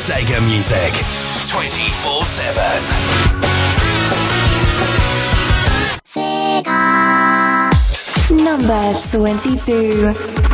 Sega Music 24 7. Sega. Number 22.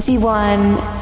21.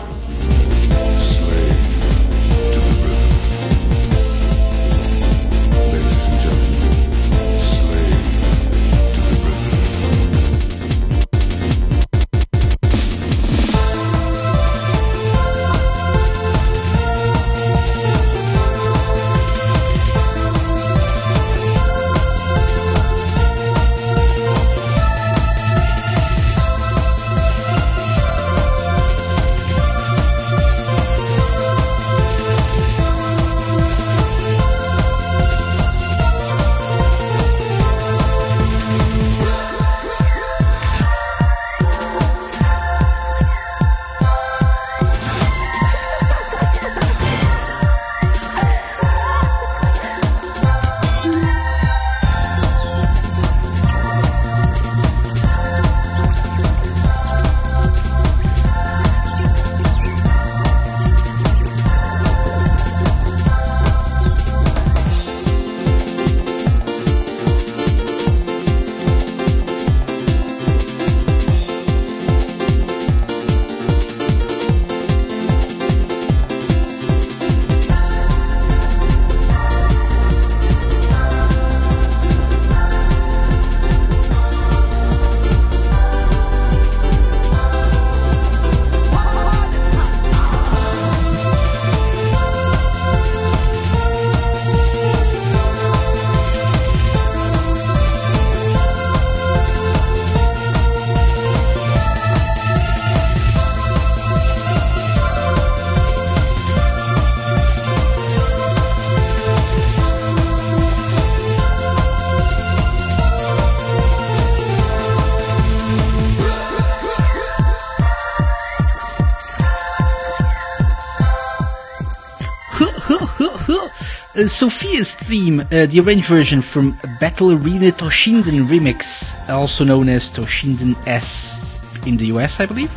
Uh, Sophia's theme, uh, the arranged version from Battle Arena Toshinden Remix, also known as Toshinden S in the US, I believe.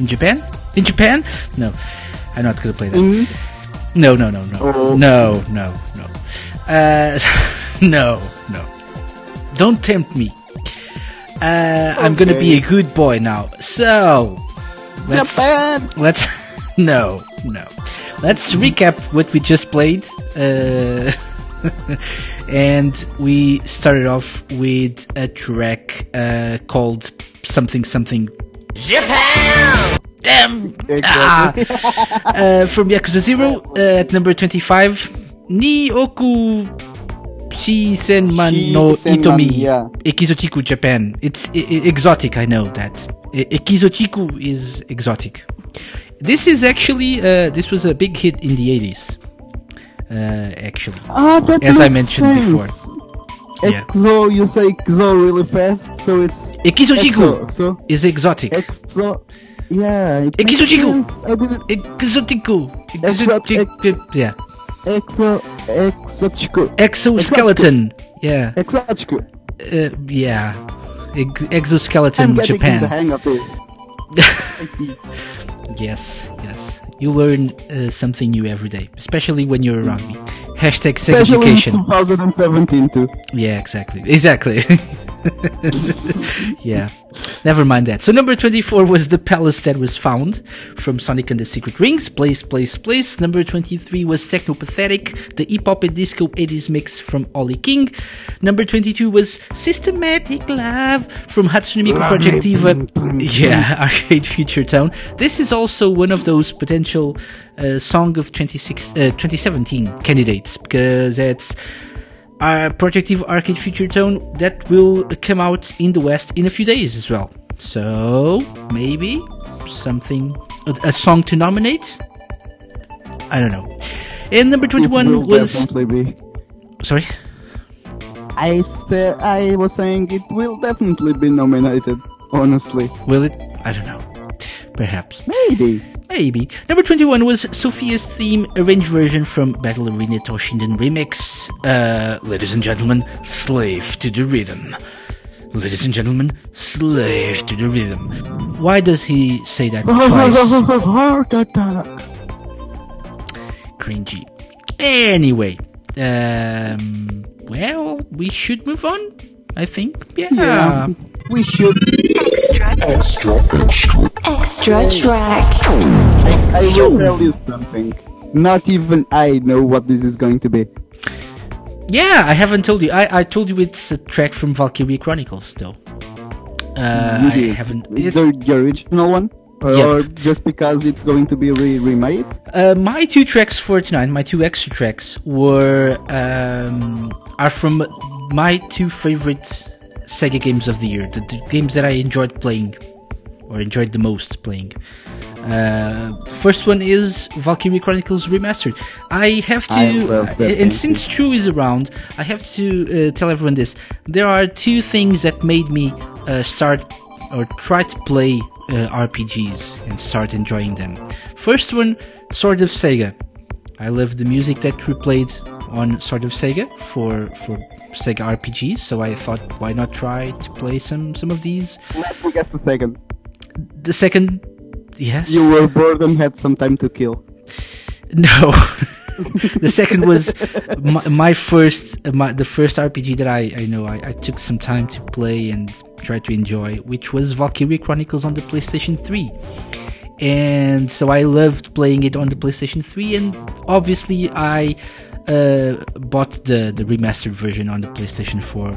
In Japan? In Japan? No, I'm not gonna play that. No, no, no, no, Oh. no, no, no. Uh, no, no. Don't tempt me. Uh, I'm gonna be a good boy now. So, let's, Japan! Let's no, no. Let's recap what we just played. Uh, and we started off with a track uh, called something something Japan! Damn! Ah, uh, from Yakuza Zero uh, at number 25. Ni Oku Shisenman no Itomi. yeah. Ekizochiku, Japan. It's I- I- exotic, I know that. I- Ekizochiku is exotic. This is actually, uh, this was a big hit in the 80s. Uh, actually. Ah, that As I mentioned sense. before. Yeah. Exo, you say exo really fast, so it's Ekizochiku exo, so is exotic. exo. Yeah, it makes Ekizochiku. sense. I didn't. Exotiku. Exo- Exotiku. Yeah. Exo, exochiku. Exoskeleton. Yeah. Exochiku. Uh, yeah. Ex- exoskeleton I'm Japan. the hang of this. I see. Yes, yes. You learn uh, something new every day, especially when you're around me. Hashtag sex Especially in education. 2017 too. Yeah, exactly. Exactly. yeah. Never mind that. So number 24 was The Palace That Was Found from Sonic and the Secret Rings. Place, place, place. Number 23 was Technopathetic, the hip hop and disco 80s mix from Ollie King. Number 22 was Systematic Love from Hatsune Miku Project Diva. Yeah, Arcade Future Tone. This is also one of those potential uh, Song of 26, uh, 2017 candidates because it's uh, Projective Arcade Future Tone that will come out in the West in a few days as well. So maybe something, a, a song to nominate. I don't know. And number It will twenty-one was definitely be. sorry. I said I was saying it will definitely be nominated. Honestly, Will it? I don't know. Perhaps. maybe. Maybe. Number 21 was Sophia's theme arranged version from Battle Arena Toshinden Remix. Uh, ladies and gentlemen, slave to the rhythm. Ladies and gentlemen, slave to the rhythm. Why does he say that twice? Heart attack. Cringy. Anyway, um, well, we should move on. I think. Yeah. Yeah, we should. Extra track. I will tell you something. Not even I know what this is going to be. Yeah, I haven't told you. I, I told you it's a track from Valkyrie Chronicles, though. Uh, You I did. haven't. The, the original one? Or Yep. just because it's going to be re- remade? Uh, my two tracks for tonight, my two extra tracks, were um, are from my two favorite Sega games of the year, the, the games that I enjoyed playing or enjoyed the most playing. Uh, first one is Valkyrie Chronicles Remastered. I have to, I and since True is around, I have to uh, tell everyone this. There are two things that made me uh, start or try to play uh, RPGs and start enjoying them. First one, Sword of Sega. I love the music that True played on Sword of Sega for for Sega RPGs, so I thought why not try to play some some of these. Let me guess the second. The second, yes, You were bored and had some time to kill. No. the second was my, my first, my, the first RPG that I, I know I, I took some time to play and try to enjoy, which was Valkyrie Chronicles on the PlayStation 3. And so I loved playing it on the PlayStation 3, and obviously I uh, bought the, the remastered version on the PlayStation 4,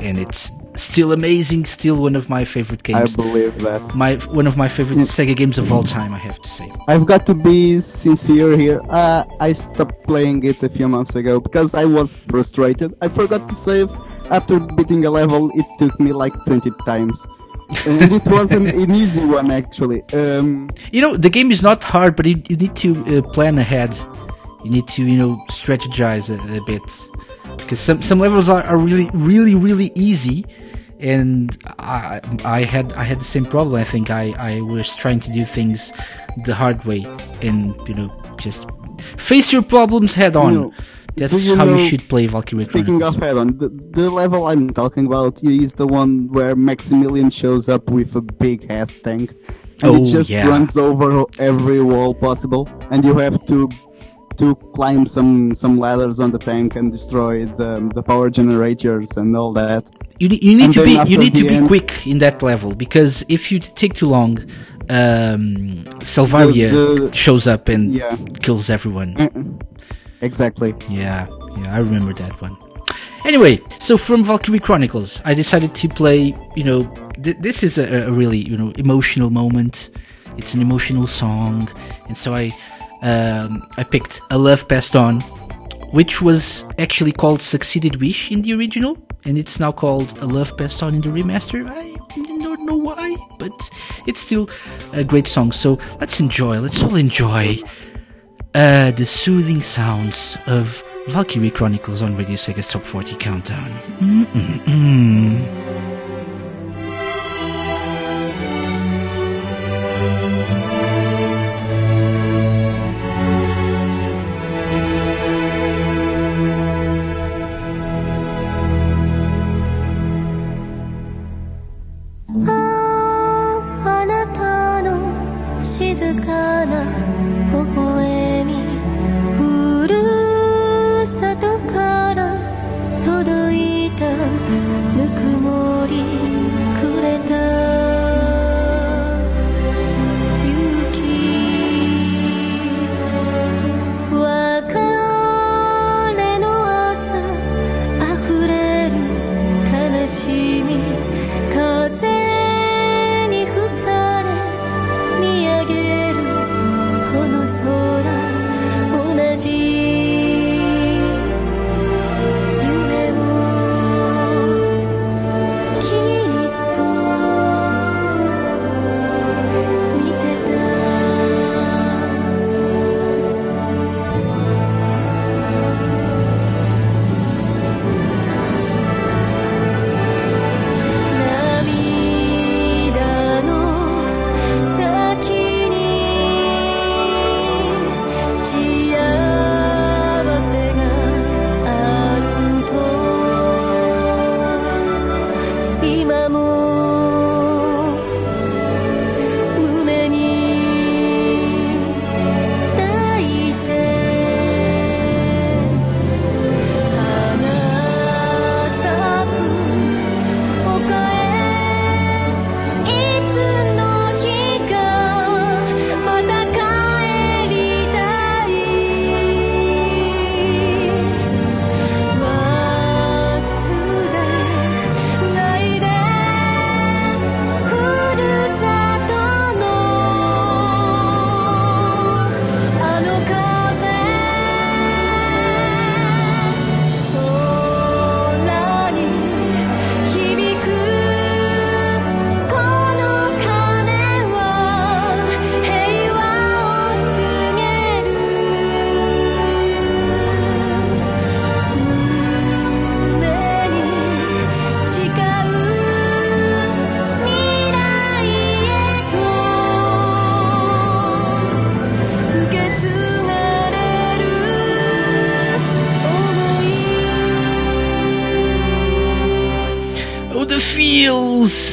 and it's still amazing, still one of my favorite games. I believe that. My one of my favorite Sega games of all time, I have to say. I've got to be sincere here. Uh, I stopped playing it a few months ago because I was frustrated. I forgot to save. After beating a level, it took me like 20 times. and it wasn't an easy one actually. Um, You know, the game is not hard, but you, you need to uh, plan ahead. You need to, you know, strategize a, a bit because some some levels are, are really, really, really easy, and I I had I had the same problem. I think I I was trying to do things the hard way, and you know, just face your problems head on. You know, That's you how know- you should play Valkyrie Speaking Chronicles. of head-on, the, the level I'm talking about is the one where Maximilian shows up with a big ass tank, and Oh, it just yeah. runs over every wall possible, and you have to to climb some some ladders on the tank and destroy the the power generators and all that. You, you need And to be you need to be end- quick in that level because if you take too long, um, Selvaria The- the- shows up and Yeah. kills everyone. Exactly. Yeah, yeah, I remember that one. Anyway, so from Valkyrie Chronicles, I decided to play. You know, th- this is a, a really you know emotional moment. It's an emotional song, and so I um, I picked a love passed on, which was actually called Succeeded Wish in the original, and it's now called a love passed on in the remaster. I don't know why, but it's still a great song. So let's enjoy. Let's all enjoy uh, the soothing sounds of Valkyrie Chronicles on Radio Sega's Top 40 Countdown. Mm-mm-mm.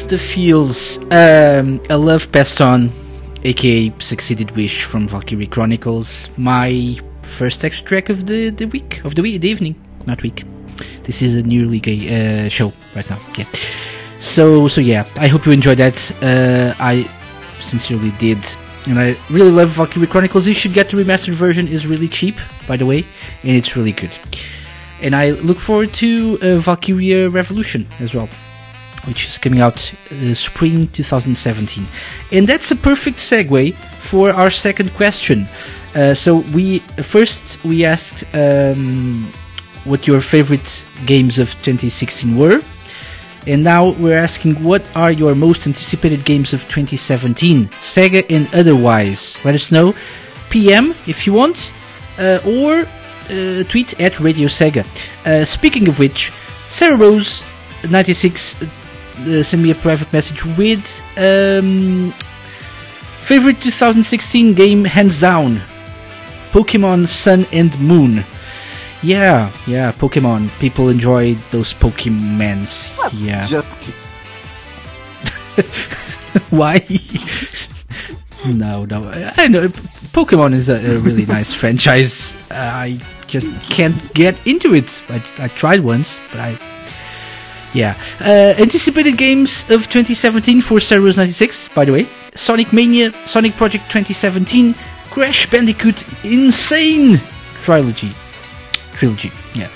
The feels. Um, a love passed on, aka Succeeded Wish from Valkyrie Chronicles. My first extra track of the, the week, of the week, the evening, not week. This is a nearly gay uh, show right now. Yeah. So, so yeah, I hope you enjoyed that. Uh, I sincerely did. And I really love Valkyrie Chronicles. You should get the remastered version. is really cheap, by the way, and it's really good. And I look forward to uh, Valkyria Revolution as well which is coming out uh, spring 2017. And that's a perfect segue for our second question. Uh, so we first we asked um, what your favorite games of 2016 were, and now we're asking what are your most anticipated games of 2017, Sega and otherwise. Let us know. PM if you want, uh, or uh, tweet at Radio Sega. Uh, speaking of which, Sarah Rose 96 uh, send me a private message with um, favorite 2016 game hands down Pokemon Sun and Moon. Yeah, yeah, Pokemon. People enjoy those Pokemons. Let's yeah. just Why? no, no. I know Pokemon is a, a really nice franchise. Uh, I just can't get into it. I, I tried once, but I. Yeah. Uh, anticipated games of 2017 for Star Wars 96, by the way Sonic Mania, Sonic Project 2017, Crash Bandicoot N. Sane Trilogy. Trilogy, yeah.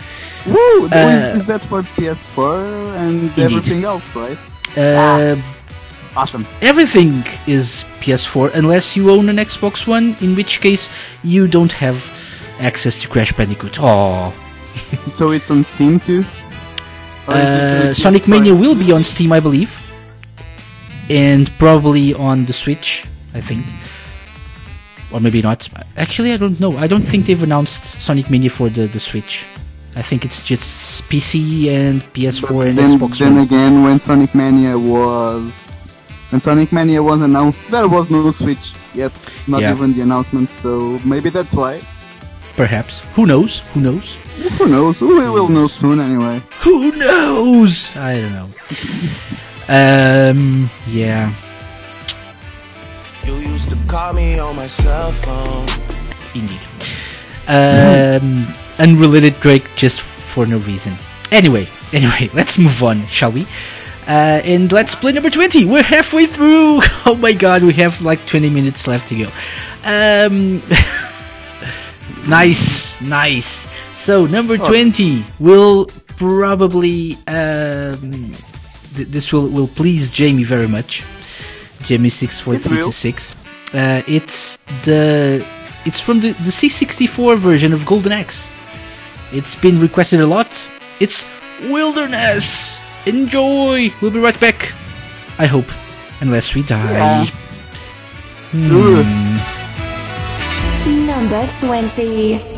Woo! Uh, is, is that for PS4 and Indeed. everything else, right? Uh, Awesome. everything is PS4 unless you own an Xbox One, in which case you don't have access to Crash Bandicoot. Oh, So it's on Steam too? Or is it uh, Sonic PS4 Mania will be on? Steam, I believe, and probably on the Switch, I think, or maybe not. Actually, I don't know. I don't think they've announced Sonic Mania for the the Switch. I think it's just PC and PS4 and then, Xbox then One. again, when Sonic Mania was when Sonic Mania was announced, there was no Switch yet, not Yeah. even the announcement. So maybe that's why. Perhaps. Who knows? Who knows? Who knows? We will know soon anyway. Who knows? I don't know. um, yeah. You used to call me on my cell phone. Indeed. Um, unrelated Drake just for no reason. Anyway, anyway, let's move on, shall we? Uh, and let's play number 20. We're halfway through. Oh my god, we have like 20 minutes left to go. Um, nice, nice. So, number 20 will probably. Um, th- this will, will please Jamie very much. Jamie six four three two six. Uh, it's the it's from the, the C64 version of Golden Axe. It's been requested a lot. It's Wilderness. Enjoy. We'll be right back. I hope, unless we die. Hmm. 20. Thank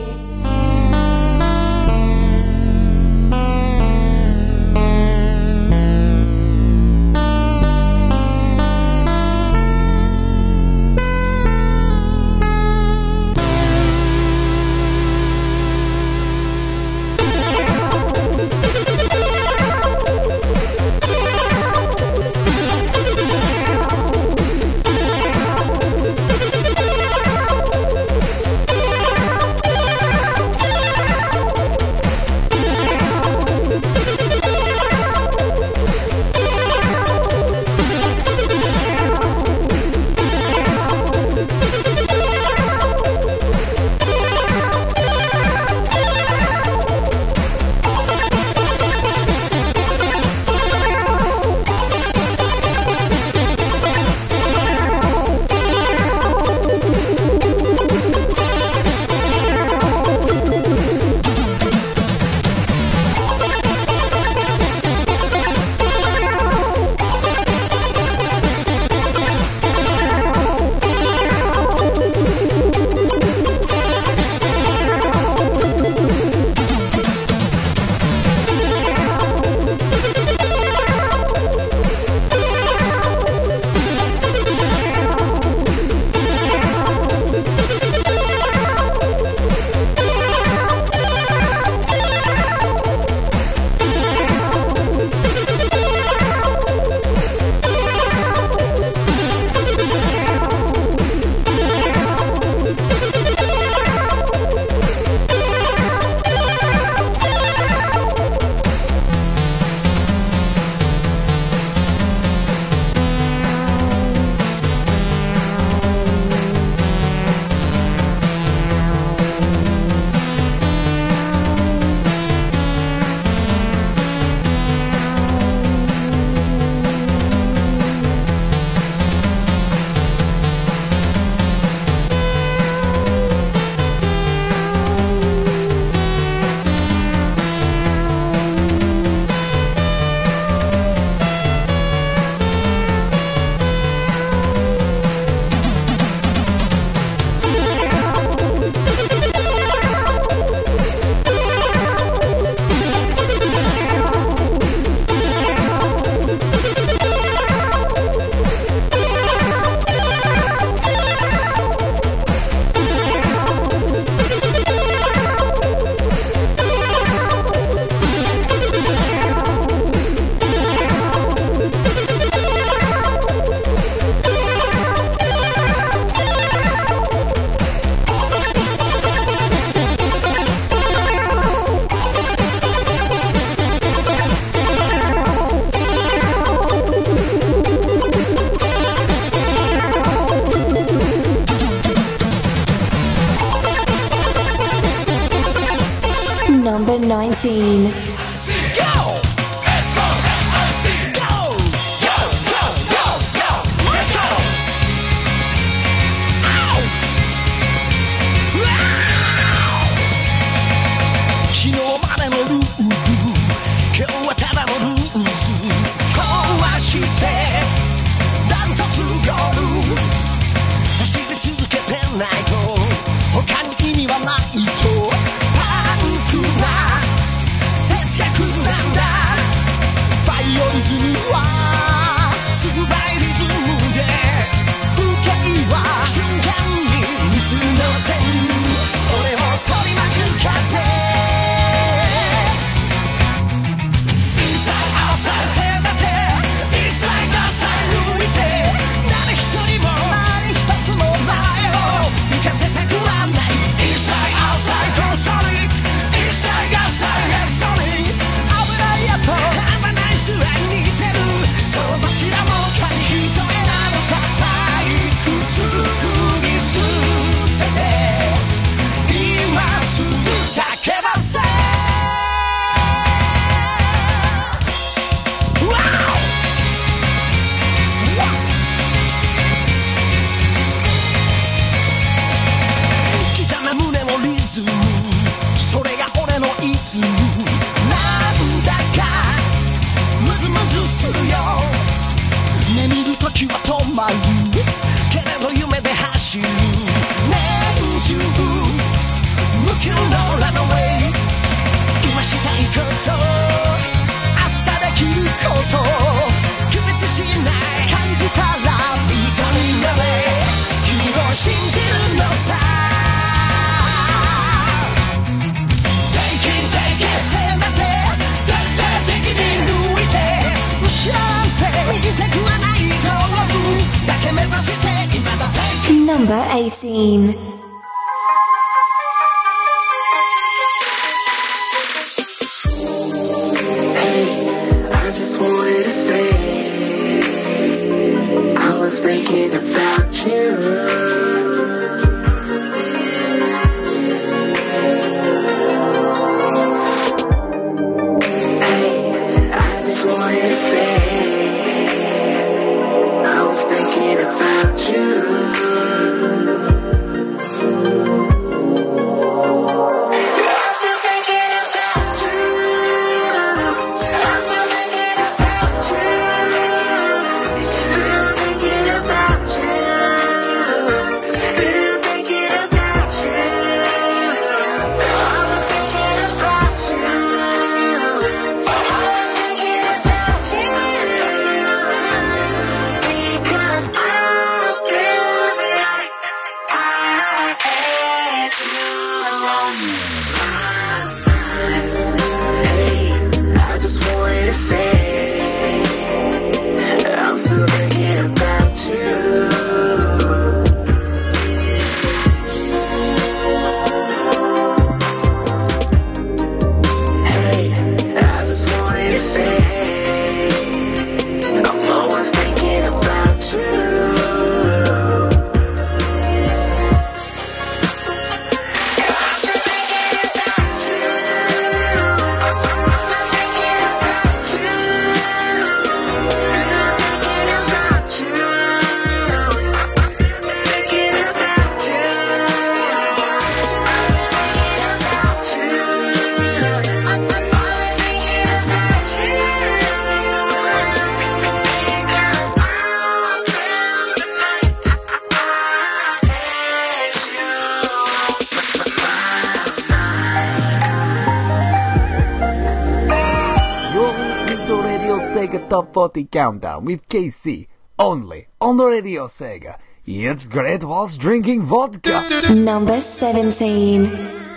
Multi Countdown with KC only on the Radio Sega. It's great was drinking vodka. Number 17.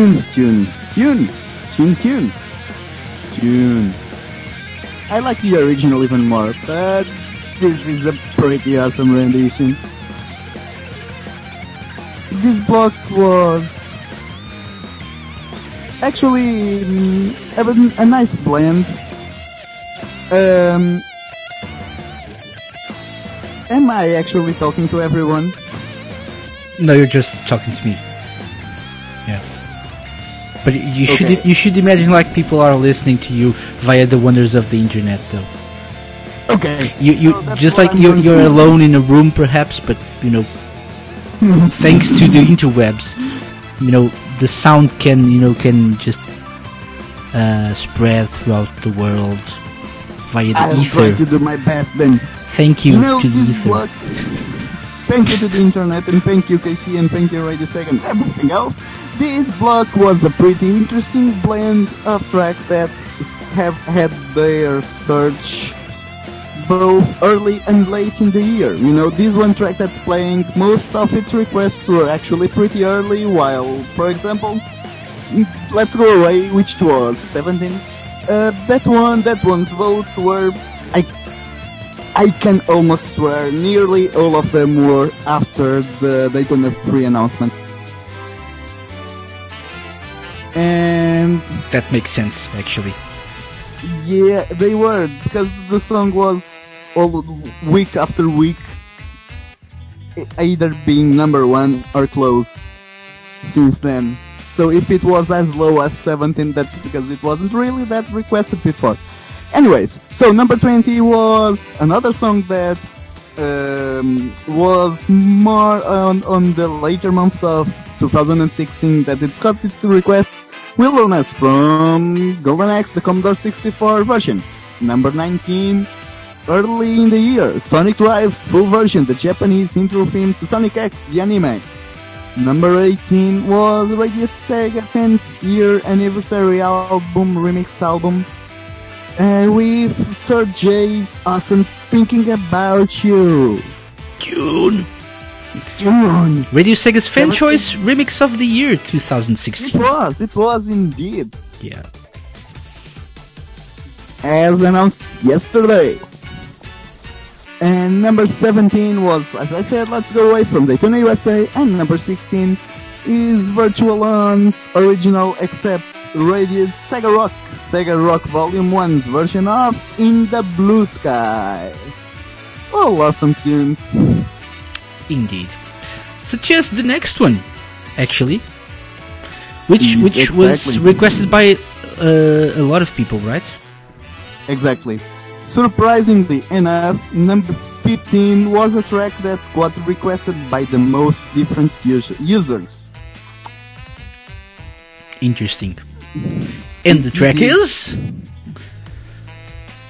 Tune, tune, tune, tune, tune, tune. I like the original even more, but this is a pretty awesome rendition. This block was actually a, a nice blend. Um, am I actually talking to everyone? No, you're just talking to me. But you should Okay. you should imagine like people are listening to you via the wonders of the internet, though. Okay. You you So just like I'm you're you're alone in a room, perhaps, but you know, thanks to the interwebs, you know, the sound can you know can just uh, spread throughout the world via the I'll try to do my best then. Thank you, to the ether. block. Thank you to the internet and thank you KC and thank you Radio Sega and everything else. This block was a pretty interesting blend of tracks that have had their surge both early and late in the year. You know, this one track that's playing, most of its requests were actually pretty early, while, for example, Let's Go Away, which was 17, uh, that one, that one's votes were, I I can almost swear nearly all of them were after the Daytona Free announcement. That makes sense, actually. yeah, they were because the song was all week after week, either being number one or close since then. So if it was as low as 17, that's because it wasn't really that requested before. Anyways, so number 20 was another song that um, was more on, on the later months of 2016 that it got its requests Wilderness from Golden Axe, the Commodore 64 version. Number 19, early in the year, Sonic Drive full version, the Japanese intro theme to Sonic X, the anime. Number 18 was Radio Sega 10th year anniversary album, remix album, uh, with Sir J's awesome Thinking About You. June. June. Radio Sega's fan Seventeen. choice remix of the year 2016. It was, it was indeed. Yeah. As announced yesterday. And number 17 was, as I said, Let's Go Away from Daytona USA. And number 16 is Virtual On's original except radio Sega Rock, Sega Rock Volume 1's version of In the Blue Sky. All awesome tunes. Indeed. Suggest the next one, actually, which Yes, which was requested by uh, a lot of people, right? Exactly. Surprisingly enough, number 15 was a track that got requested by the most different us- users. Interesting. And the track is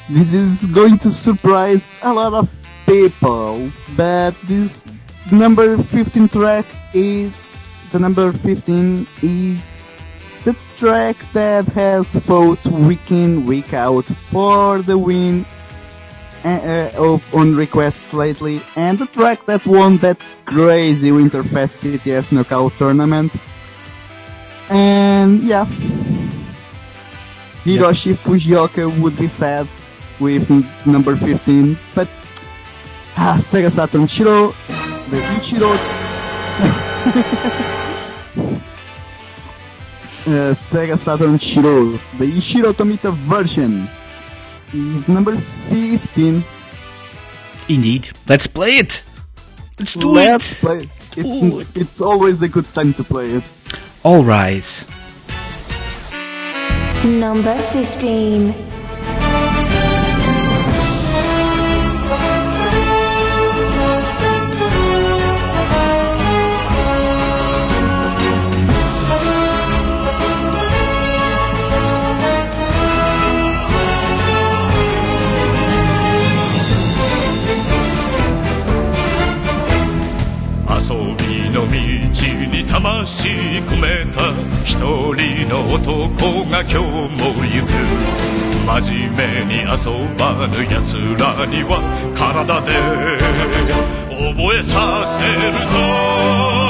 This is going to surprise a lot of people, but this number 15 track is the number 15 is the track that has fought week in week out for the win uh, of on requests lately, and the track that won that crazy Winterfest CTS knockout tournament. And yeah, Hiroshi Fujioka would be sad with number 15, but ah, Sega Saturn Shiro, the Ichiro. uh, Sega Saturn Shiro, the Ishiro Tomita version is number 15. indeed. Let's play it. Let's do Let's it. play. It's Do it's always a good time to play it. All right. Number 15. の道に魂込めた一人の男が今日も行く。真面目に遊ばぬ奴らには体で覚えさせるぞ。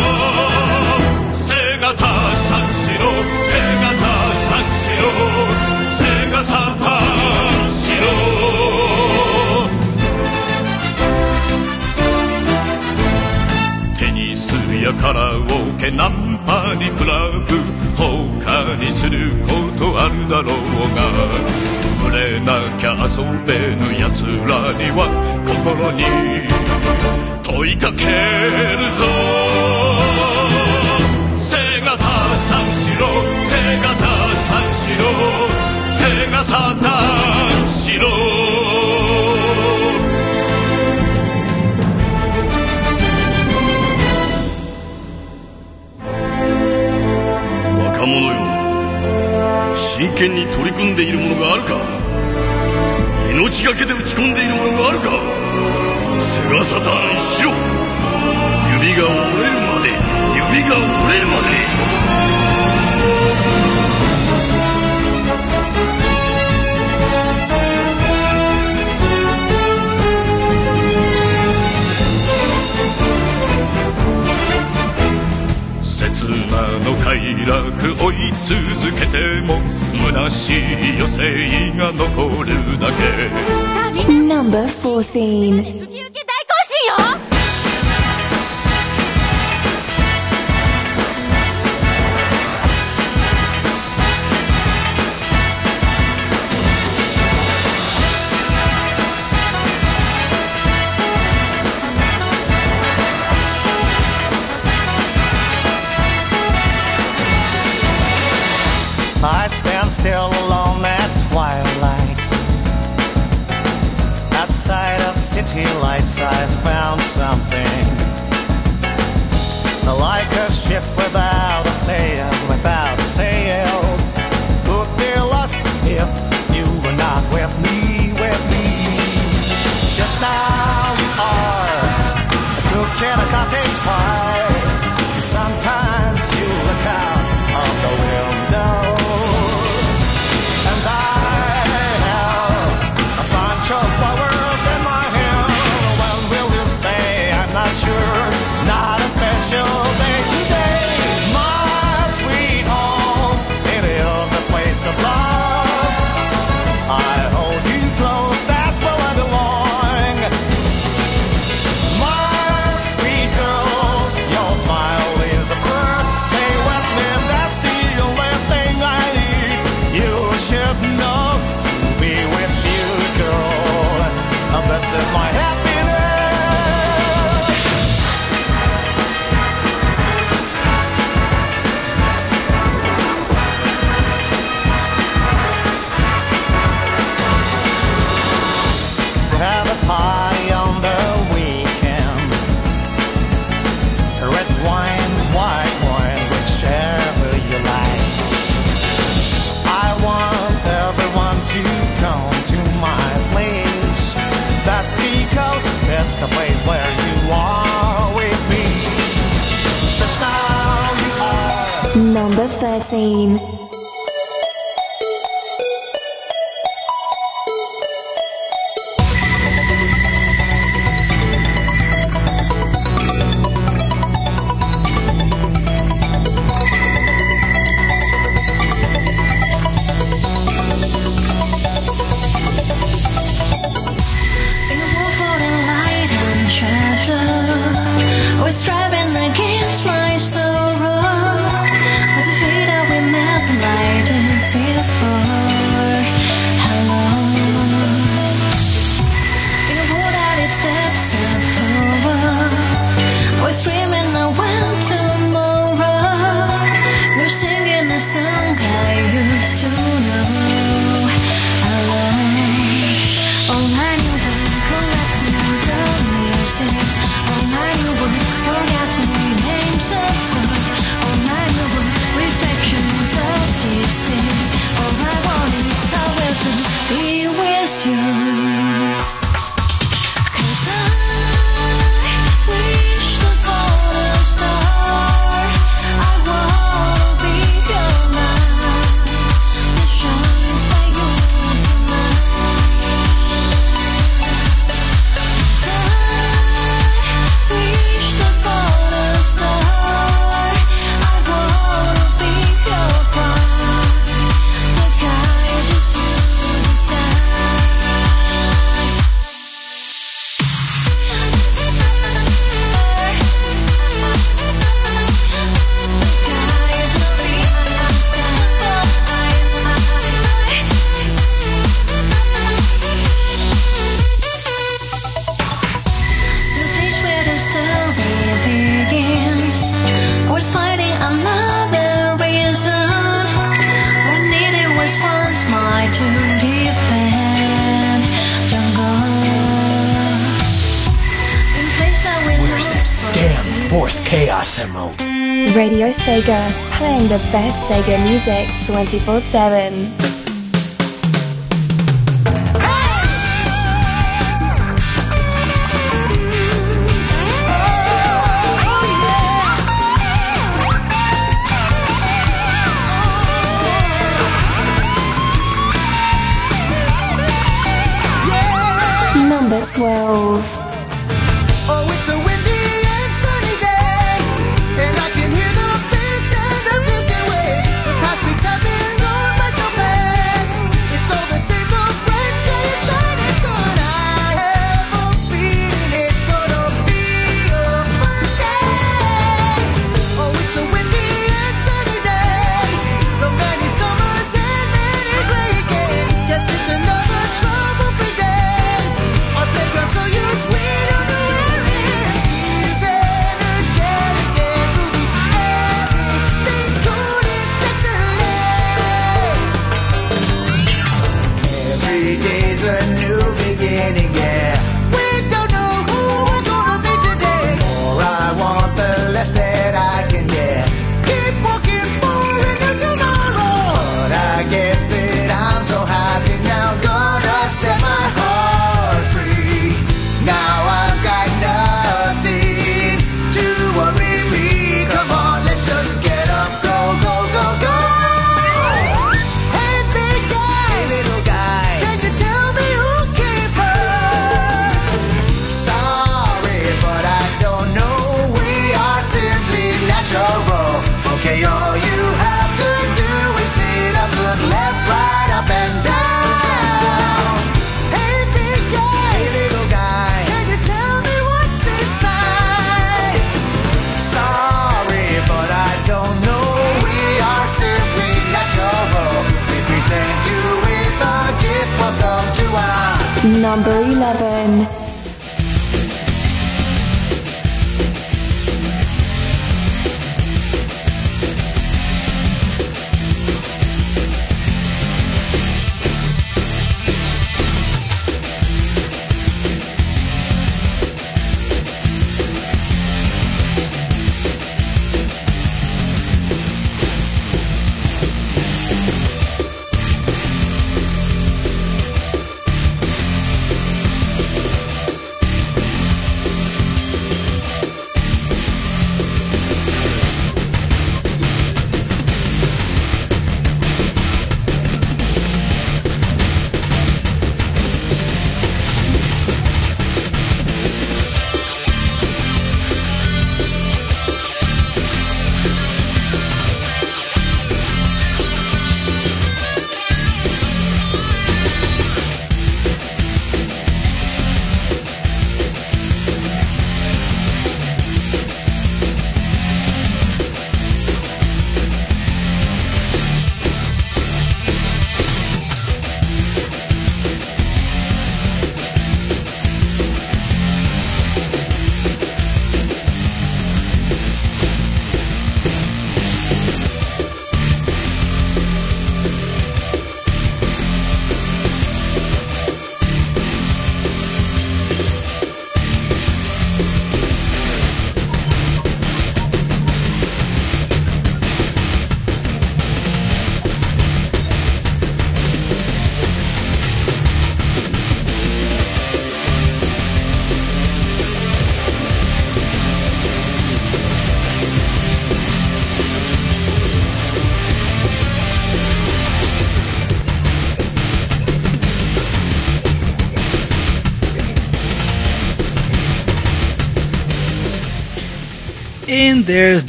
やカラオケナンパにクラブ他にすることあるだろうが触れなきゃ遊べぬ奴らには心に問いかけるぞ。背がた三四郎背がた三四郎背がさ三四郎真剣に取り組んでいるものがあるか。命がけで打ち込んでいるものがあるか。セガサターンしろ指が折れるまで。指が折れるまで。刹那の快楽追い続けても。虚しい余生が残るだけ Number 14. still alone at twilight. Outside of city lights, I found something. Like a ship without a sail, without a sail. 24 7.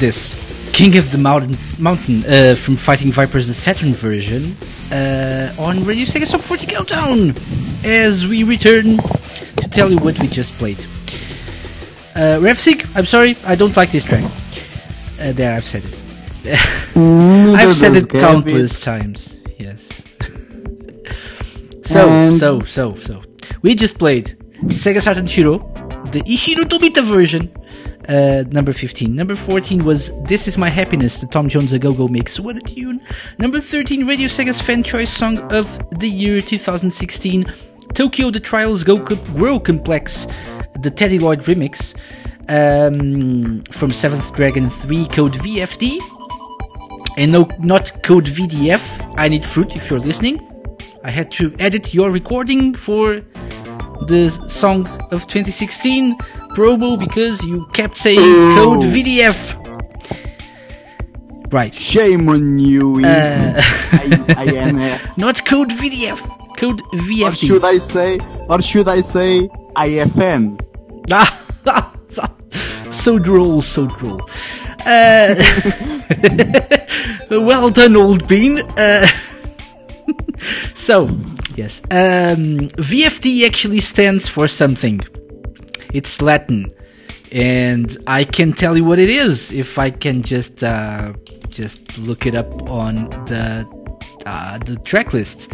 This King of the Mountain Mountain uh, from Fighting Vipers, the Saturn version, uh, on Radio Sega Top 40 Countdown. As we return to tell you what we just played. Uh, Revsig, I'm sorry, I don't like this track. Uh, there, I've said it. I've said it countless Gavin. times. Yes. so, And- so, so, so. We just played Sega Saturn Shiro, the Ishiro Tobita version, uh, number 15. Number 14 was This Is My Happiness, the Tom Jones A Go Go mix. What a tune. Number 13, Radio Sega's fan choice song of the year 2016, Tokyo The Trials Go Grow Complex, the TeddyLoid remix. Um, from Seventh Dragon 3 code VFD and no, not code VDF. I need fruit if you're listening. I had to edit your recording for the song of 2016 promo because you kept saying Oh. code VDF. Right. Shame on you. Uh, I, I am. uh, Not code VDF. Code or VFD. should I say? Or should I say IFN? Ah, so droll, so droll. Uh, well done, old bean. Uh, so, yes, um, VFD actually stands for something. It's Latin, and I can tell you what it is if I can just uh, just look it up on the uh, the track list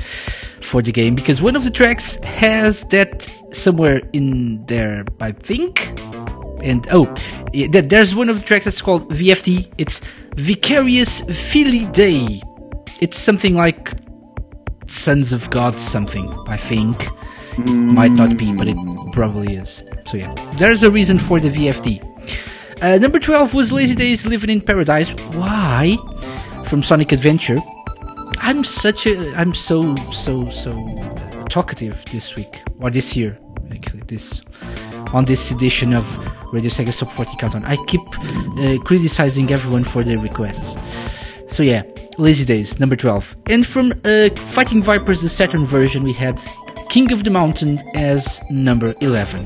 for the game because one of the tracks has that somewhere in there, I think. And oh, there's one of the tracks that's called VFD. It's Vicarious Fili Dei. It's something like Sons of God something, I think. Might not be, but it probably is. So yeah, there's a reason for the VFD. Uh, number 12 was Lazy Days Living in Paradise. Why? From Sonic Adventure. I'm such a I'm so so so talkative this week or this year actually this on this edition of Radio Sega Top 40 Countdown. I keep uh, criticizing everyone for their requests. So yeah, Lazy Days number 12. And from uh, Fighting Vipers the Saturn version we had King of the Mountain as number 11.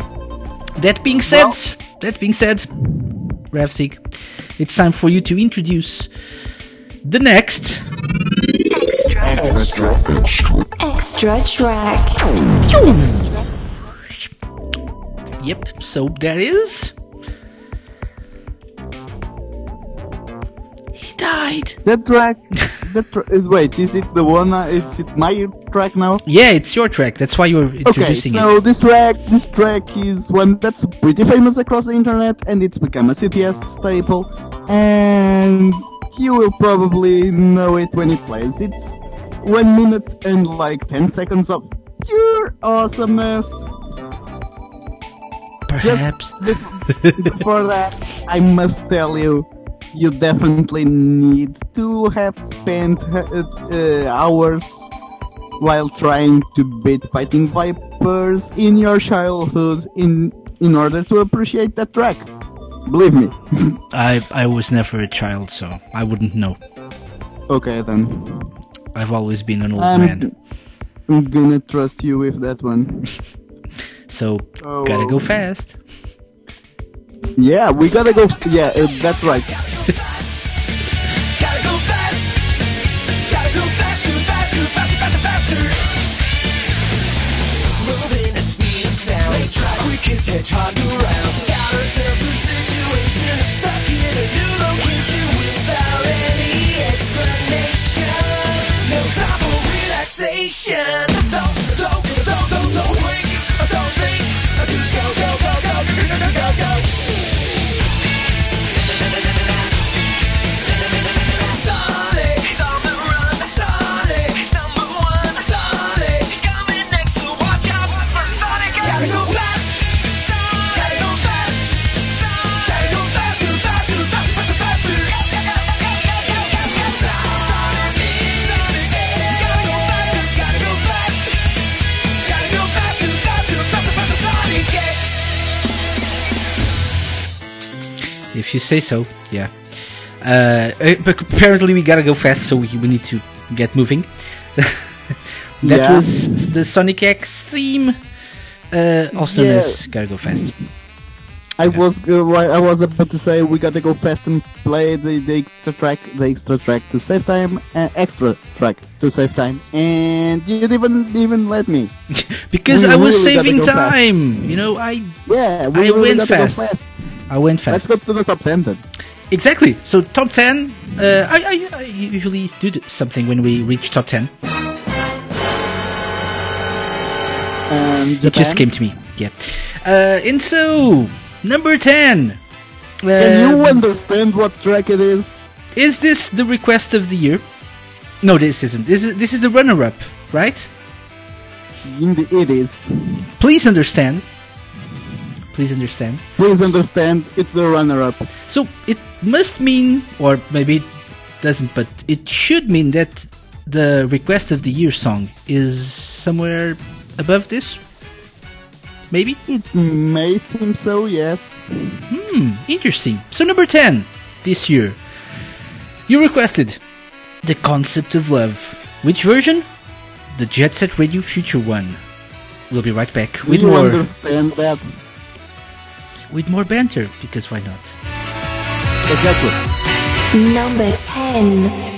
That being said, that being said, Ravsig, it's time for you to introduce the next Extra track. Yep, so there is. Died. That track. that tra- is wait. Is it the one? Uh, is it my track now? Yeah, it's your track. That's why you're introducing Okay, so it. this track, this track is one that's pretty famous across the internet, and it's become a CTS staple. And you will probably know it when it plays. It's one minute and like ten seconds of pure awesomeness. Perhaps. Just before that, I must tell you, you definitely need to have spent uh, uh, hours while trying to beat fighting vipers in your childhood in in order to appreciate that track. Believe me. I I was never a child, so I wouldn't know. okay then. I've always been an old I'm, man. I'm gonna trust you with that one. So Oh, gotta go oh. fast. Yeah, we gotta go. Yeah, uh, that's right. Don't, don't, don't, don't, don't. Don't think. Just go. If you say so, yeah. Uh, uh, but apparently we gotta go fast, so we, we need to get moving. that Yeah. was the Sonic X theme, uh, also Yeah. as gotta go fast. I was uh, I was about to say we gotta go fast and play the, the extra track, the extra track to save time, uh, extra track to save time, and you didn't even let me. because We I was really saving go fast. time. You know, I Yeah, we I really went fast. fast. I went fast. Let's go to the top ten then. Exactly. So top ten. Uh, I, I I usually do something when we reach top ten. Um, It just came to me. Yeah. Uh, and so number ten. Can you Um, understand what track it is? Is this the request of the year? No, this isn't. This is this is the runner-up, right? Indeed, it is. Please understand. Please understand. Please understand, it's the runner-up. So it must mean, or maybe it doesn't, but it should mean that the request of the year song is somewhere above this. Maybe. It may seem so, yes. Hmm, interesting. So number 10 this year. You requested The Concept of Love. Which version? The Jet Set Radio Future one. We'll be right back with you more understand that? With more banter because why not? Exactly. Number 10.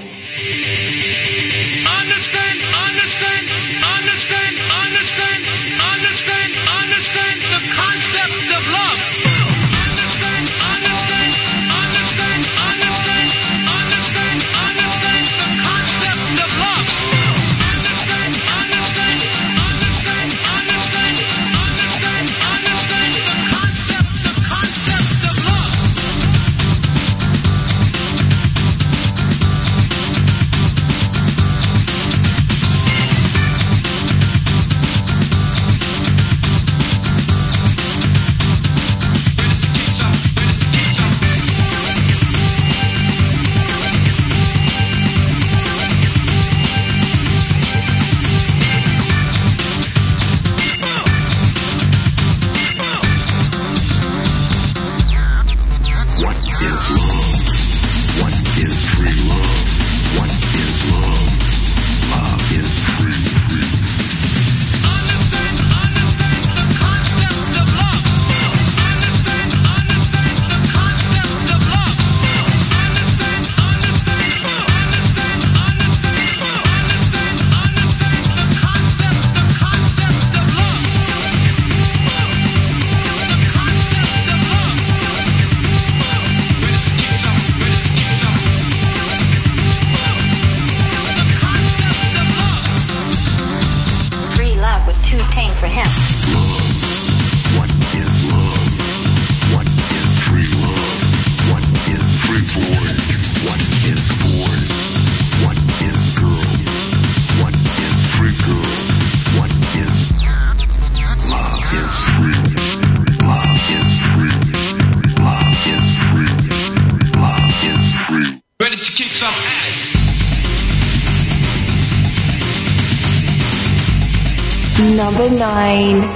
Number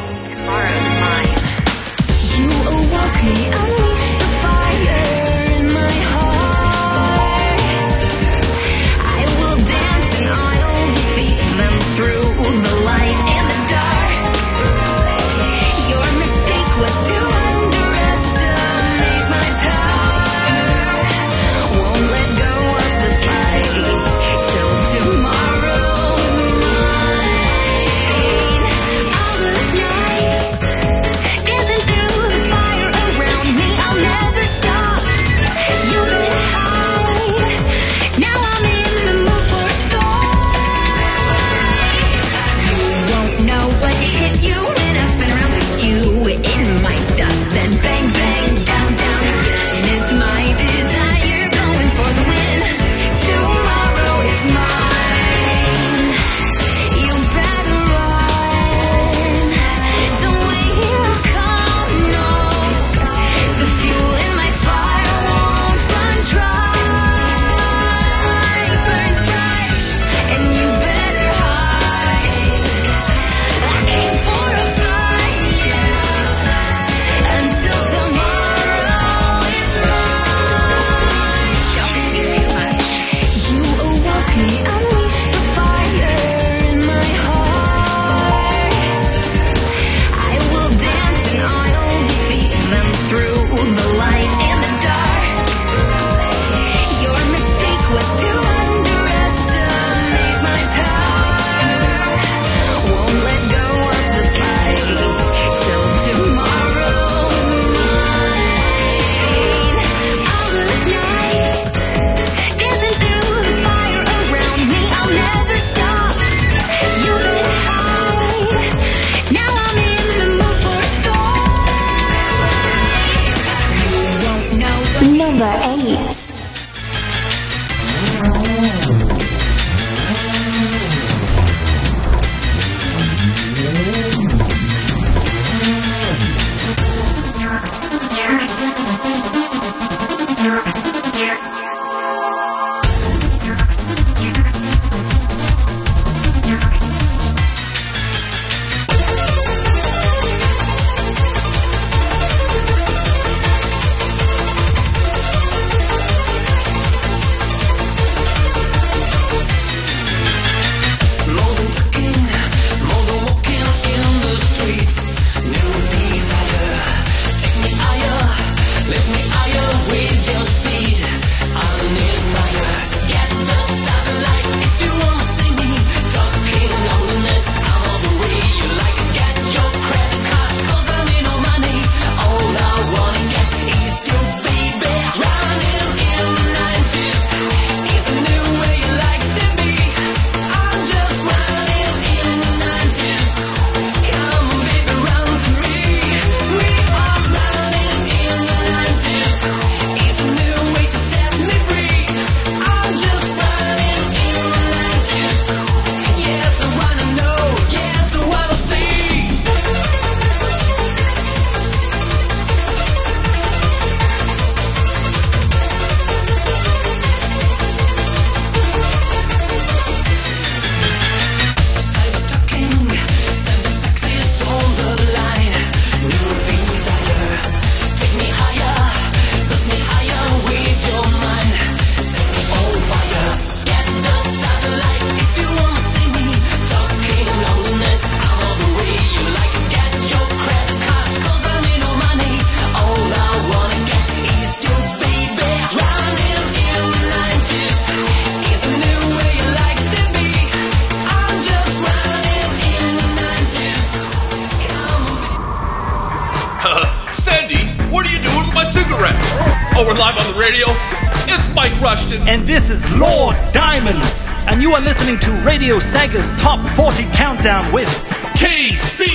It's Mike Rushton. And this is Lord Diamonds. And you are listening to Radio Sega's Top 40 Countdown with KC.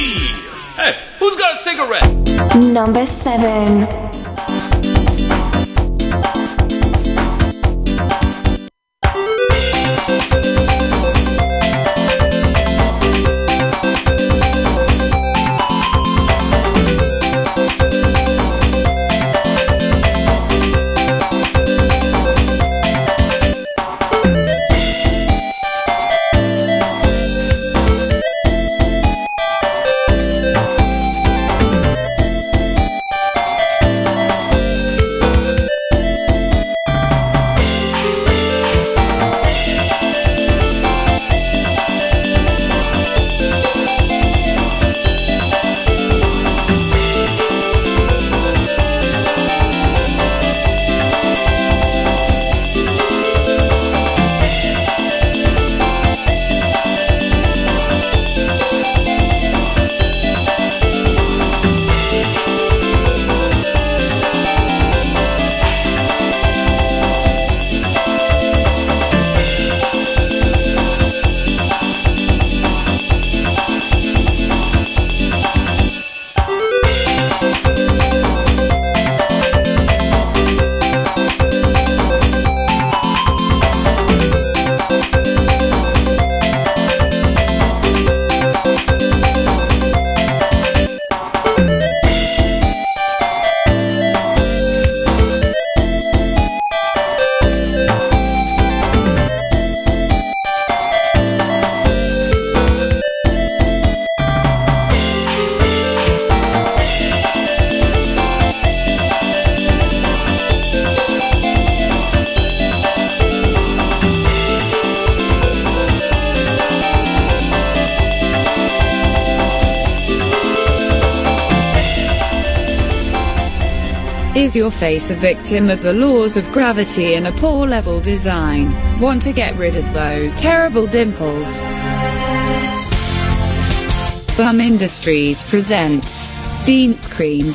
Hey, who's got a cigarette? Number 7. Your face a victim of the laws of gravity and a poor level design? Want to get rid of those terrible dimples? Bum Industries presents Dean's Cream.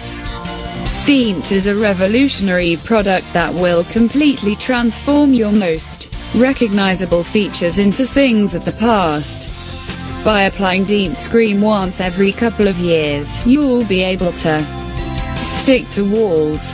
Dean's is a revolutionary product that will completely transform your most recognizable features into things of the past. By applying Dean's Cream once every couple of years, you'll be able to stick to walls,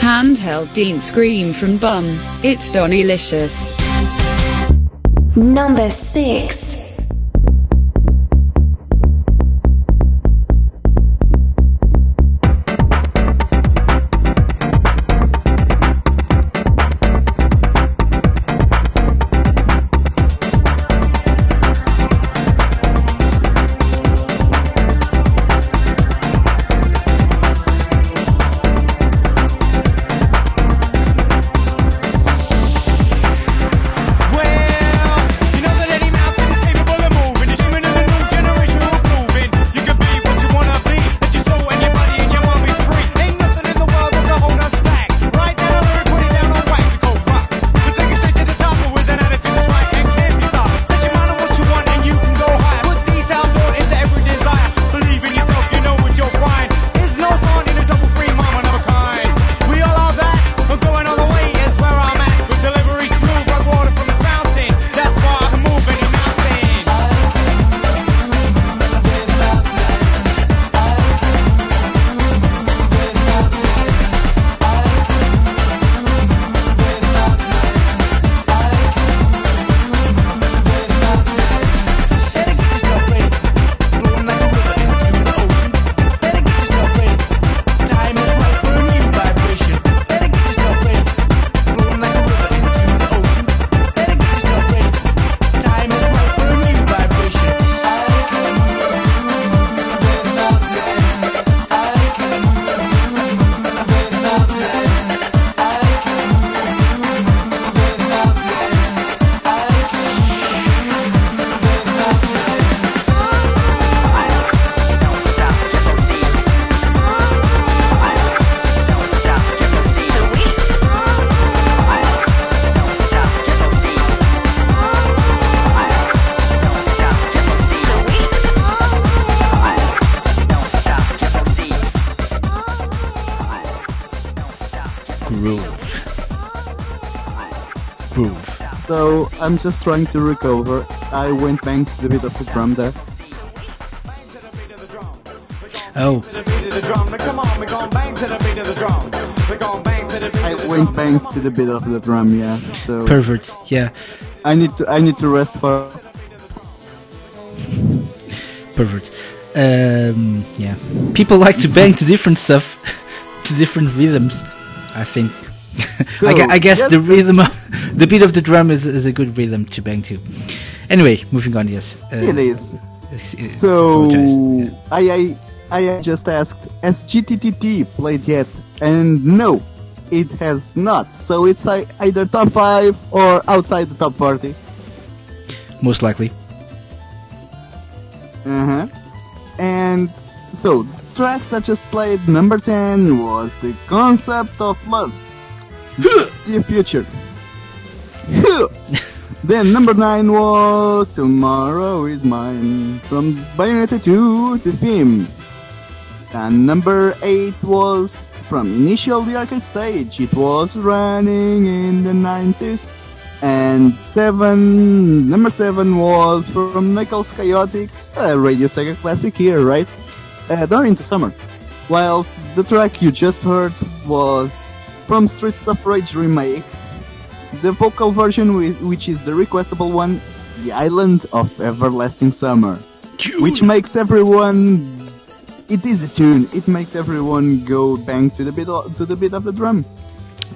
Handheld Dean Scream from Bum. It's Donny-licious. Number 6. Groove. Groove. So I'm just trying to recover. I went back to the beat of the drum there. Oh, I went back to the beat of the drum. Yeah. So pervert. Yeah, I need to I need to rest for. pervert. Um, yeah. People like to bang to different stuff, to different rhythms. I think. I, I guess yes, the rhythm, of, the beat of the drum is, is a good rhythm to bang to. Anyway, moving on. Yes. Uh, It is. So apologize. I, I I just asked has GTTT played yet, and no, it has not. So it's either top five or outside the top forty. Most likely. Uh huh. And so tracks that just played number ten was the concept of love, the future. then number nine was Tomorrow Is Mine from Bayonetta 2 the Theme. And number eight was from Initial D Arcade Stage. It was running in the 90s. And seven, number seven was from Knuckles Chaotix, a Radio Sega classic here, right? Uh, during the summer. Whilst the track you just heard was from Streets of Rage remake, the vocal version, whi- which is the requestable one, The Island of Everlasting Summer, which makes everyone. It is a tune. It makes everyone go bang to the beat o- to the beat of the drum.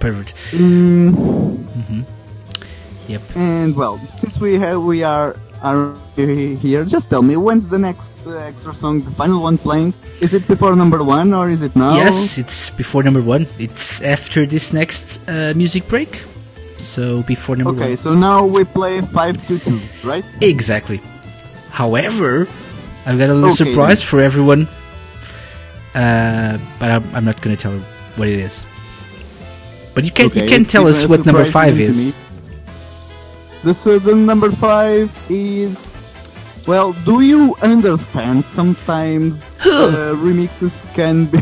Pervert. Mm, hmm Yep. and well, since we have we are are here, just tell me when's the next uh, extra song, the final one playing? Is it before number one or is it now? Yes, it's before number one. It's after this next uh, music break. So before number Okay, one. so now we play five to two, right? Exactly. However, I've got a little Okay, surprise then. for everyone. Uh, but I'm, I'm not going to tell what it is. But you can Okay, you can tell us what number five is. Me. The so the number five is well. Do you understand? Sometimes uh, remixes can be,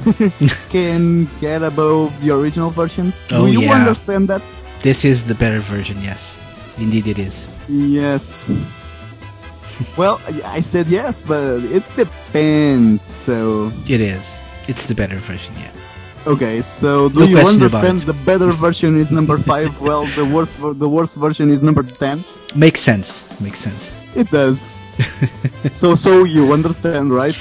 can get above the original versions. Oh, do you yeah. understand that? This is the better version. Yes, indeed it is. Yes. well, I I said yes, but it depends. So It is. It's the better version. Yeah. Okay, so do No you understand the better version is number five? well, the worst the worst version is number ten. Makes sense. Makes sense. It does. so so you understand, right?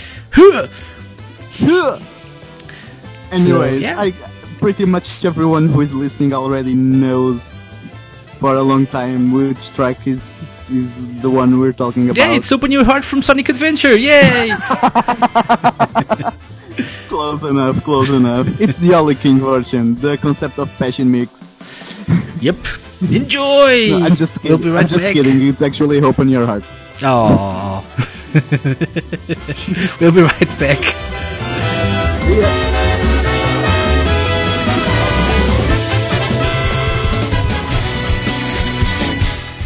Anyways, yeah. I pretty much everyone who is listening already knows for a long time which track is is the one we're talking about. Yeah, it's Open Your Heart from Sonic Adventure. Yay! close enough, close enough. It's the Ollie King version, the concept of passion mix. yep. Enjoy. No, I'm just We'll kidding. be right I'm just back. kidding. It's actually Open Your Heart. Oh. we'll be right back.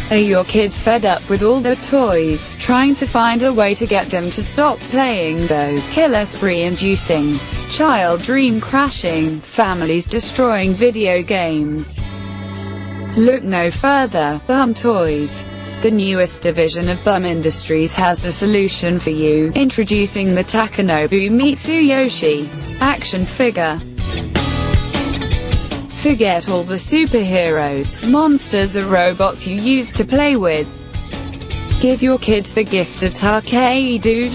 Are your kids fed up with all the toys, trying to find a way to get them to stop playing those killer spree inducing, child dream crashing, families destroying video games? Look no further, Bum Toys. The newest division of Bum Industries has the solution for you, introducing the Takanobu Mitsuyoshi action figure. Forget all the superheroes, monsters or robots you used to play with. Give your kids the gift of Takei Dude.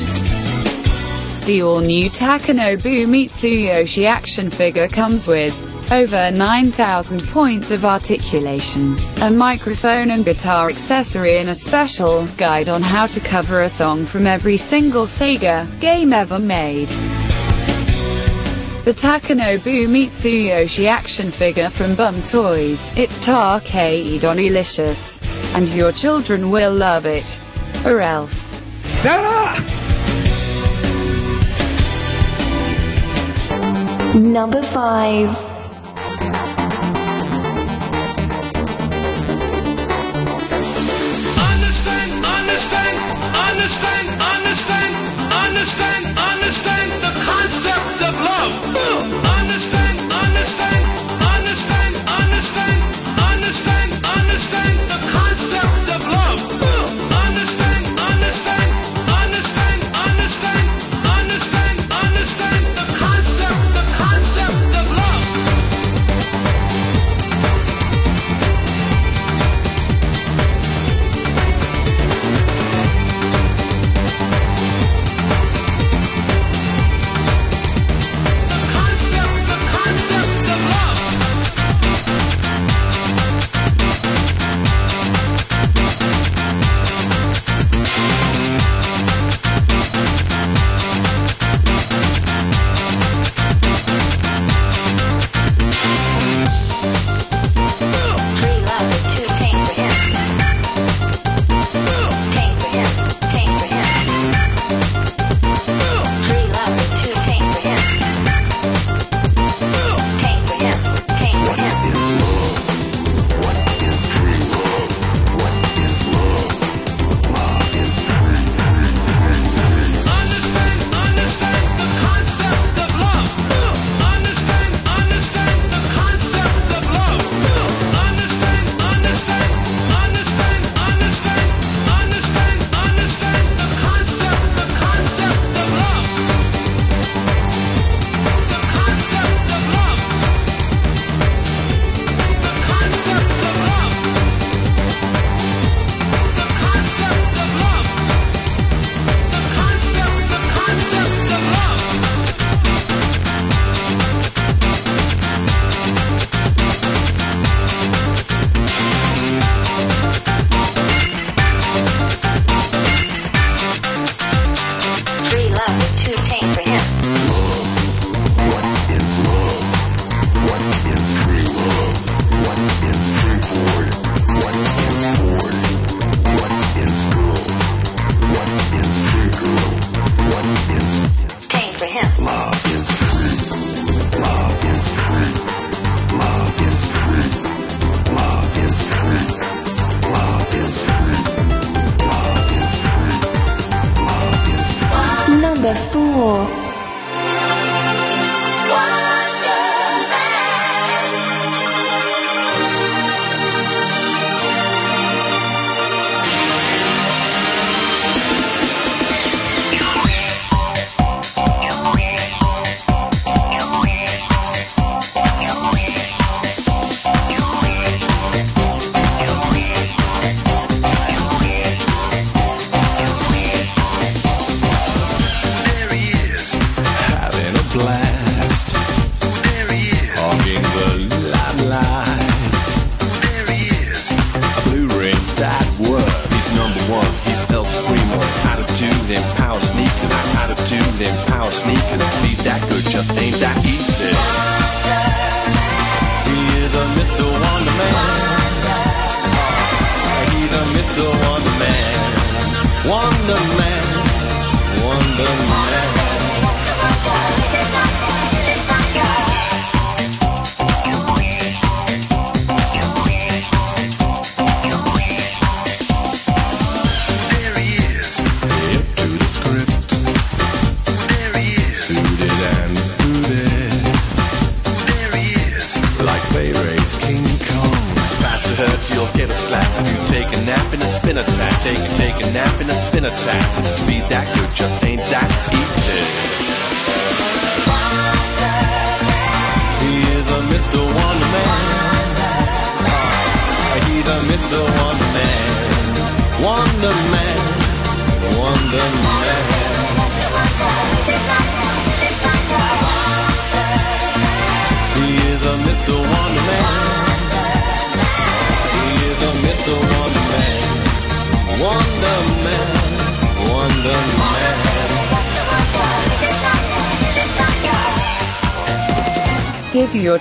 The all-new Takanobu Mitsuyoshi action figure comes with over 9,000 points of articulation, a microphone and guitar accessory and a special guide on how to cover a song from every single Sega game ever made. The Takanobu Mitsuyoshi action figure from Bum Toys. It's Takei Donilicious. And your children will love it. Or else. Number five. Understand, understand, understand, understand, understand, understand the concept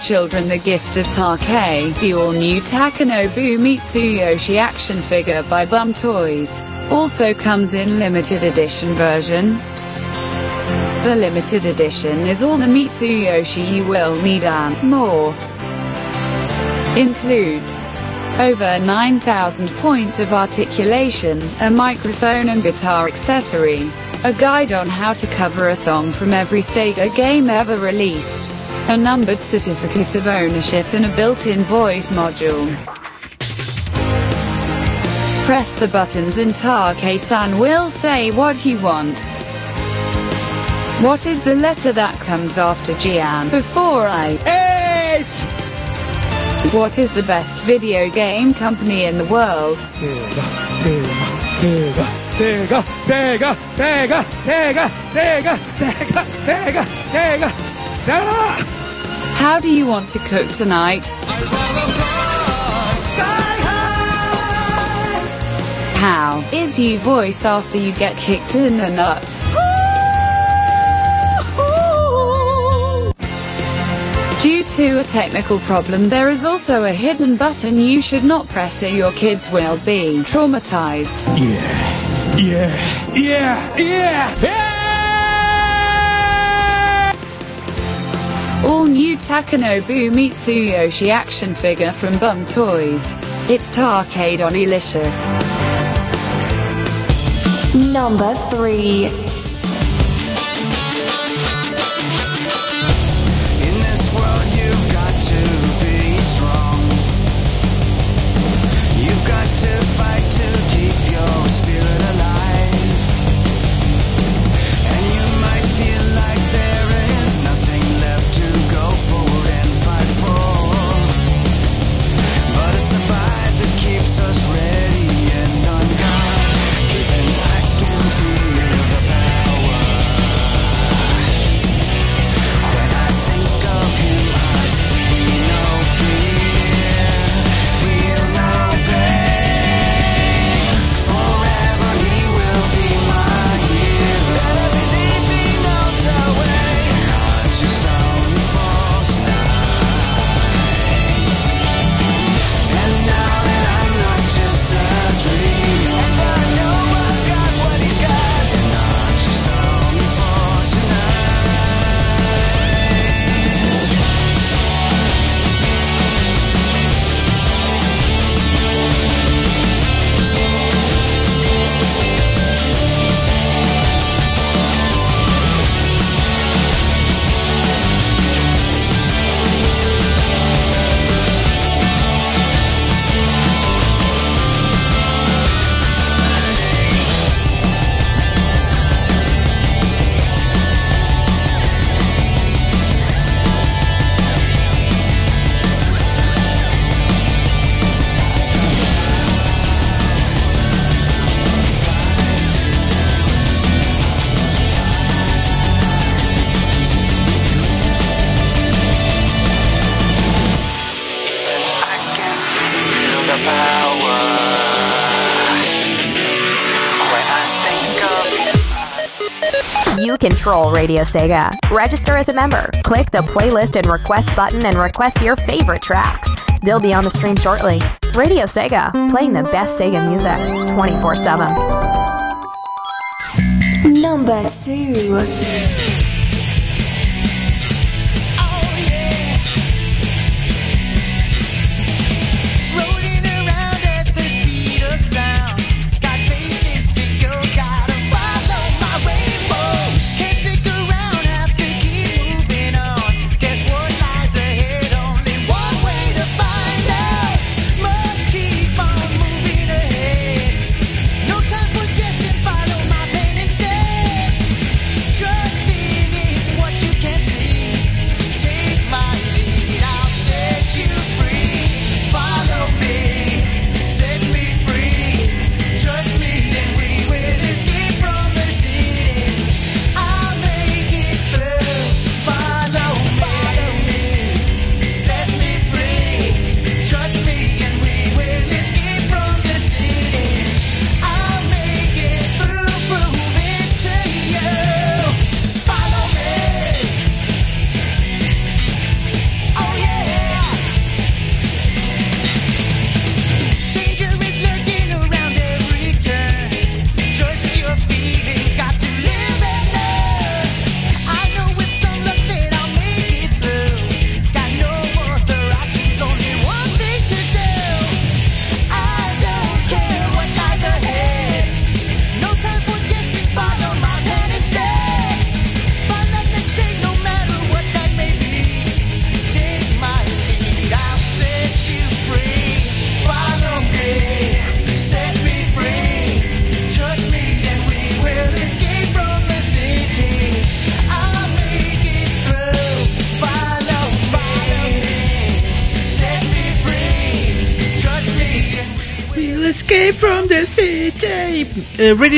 children the gift of Take, the all-new Takanobu Mitsuyoshi action figure by Bum Toys. Also comes in limited edition version. The limited edition is all the Mitsuyoshi you will need and more. Includes over 9,000 points of articulation, a microphone and guitar accessory, a guide on how to cover a song from every Sega game ever released, a numbered certificate of ownership and a built-in voice module. Press the buttons and Take-san will say what you want. What is the letter that comes after Gian before I? H! What is the best video game company in the world? Sega, Sega, Sega, Sega, Sega, Sega, Sega, Sega, Sega, Sega, Sega. How do you want to cook tonight? How is you voice after you get kicked in the nut? Due to a technical problem, there is also a hidden button you should not press or your kids will be traumatized. Yeah, Yeah, yeah, yeah, yeah. All new Takanobu Mitsuyoshi action figure from Bum Toys. It's Tarcade on Elicious. Number 3. Control Radio Sega. Register as a member. Click the playlist and request button and request your favorite tracks. They'll be on the stream shortly. Radio Sega, playing the best Sega music 24 7. Number 2.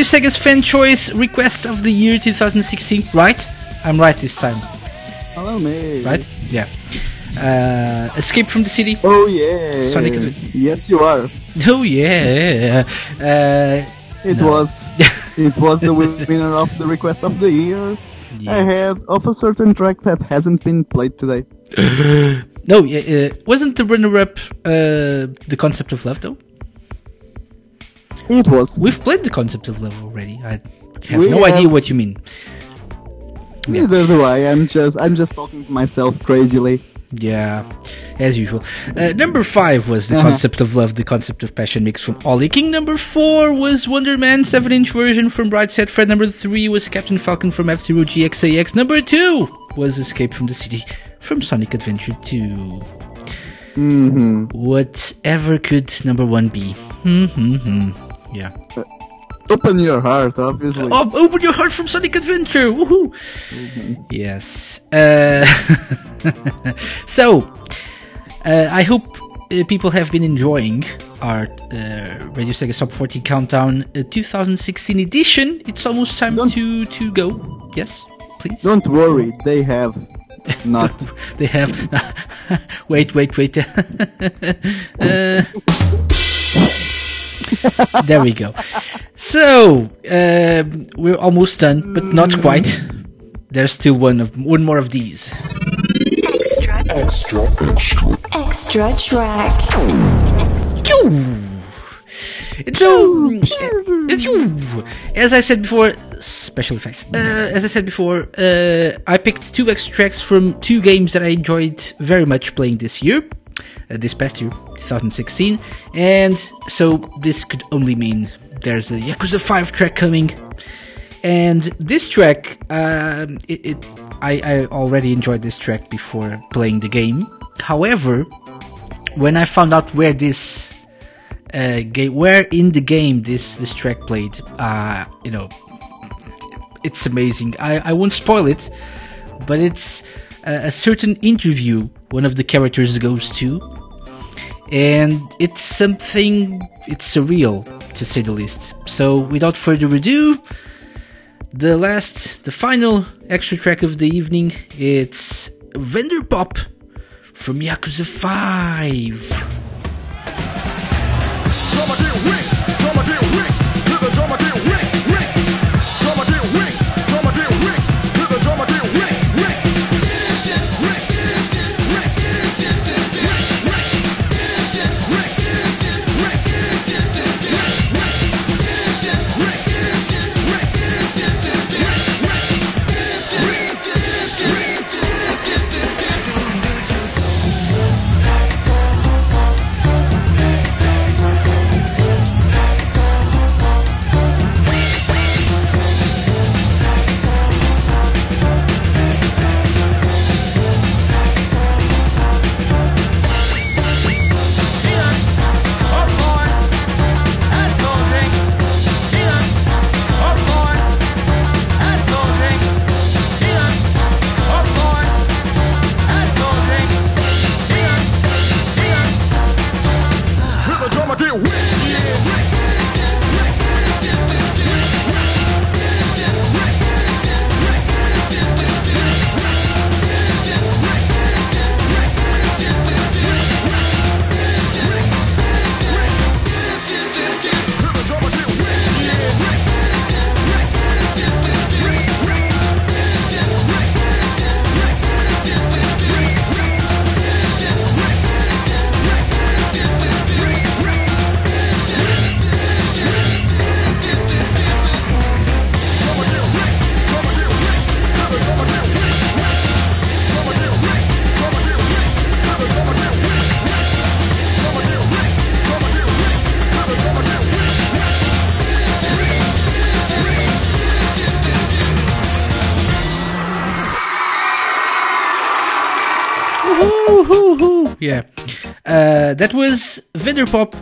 Radio Sega's fan choice request of the year 2016. Right? I'm right this time. Hello, me. Right? Yeah. Uh, Escape from the City. Oh yeah. Sonic Yes, you are. Oh yeah. Uh, It no. was. it was the winner of the request of the year. Ahead of a certain track that hasn't been played today. no, yeah, uh, wasn't the runner-up uh, the concept of love though? It was. We've played the concept of love already. I have We no idea what you mean. Neither do I. I'm just. I'm just talking to myself crazily. Yeah, as usual. Uh, number five was the Uh-huh. concept of love, the concept of passion mix from Ollie King. Number four was Wonder Man 7 inch version from Bright Set Fred. Number three was Captain Falcon from F Zero GXAX. Number two was Escape from the City from Sonic Adventure 2. Mm-hmm. Whatever could number one be? Hmm, Yeah. Open your heart, obviously. Oh, open your heart from Sonic Adventure! Woohoo! Yes. Uh, so, uh, I hope uh, people have been enjoying our uh, Radio Sega Top 40 Countdown uh, 2016 edition. It's almost time to to go. Yes, please. Don't worry, they have not. They have. wait, wait, wait. Uh, there we go. So um we're almost done, but not quite. There's still one of one more of these. Extra, extra. Extra track. So, uh, as I said before, special effects. Uh, as I said before, uh, I picked two extracts from two games that I enjoyed very much playing this year, uh, this past year, 2016, and so this could only mean there's a Yakuza 5 track coming. And this track, um, it, it I, I already enjoyed this track before playing the game. However, when I found out where this uh, game, where in the game this this track played, uh, you know, it's amazing. I, I won't spoil it, but it's a, a certain interview one of the characters goes to, and it's something it's surreal to say the least. So without further ado, the last, the final extra track of the evening, it's Vendor Pop from Yakuza 5.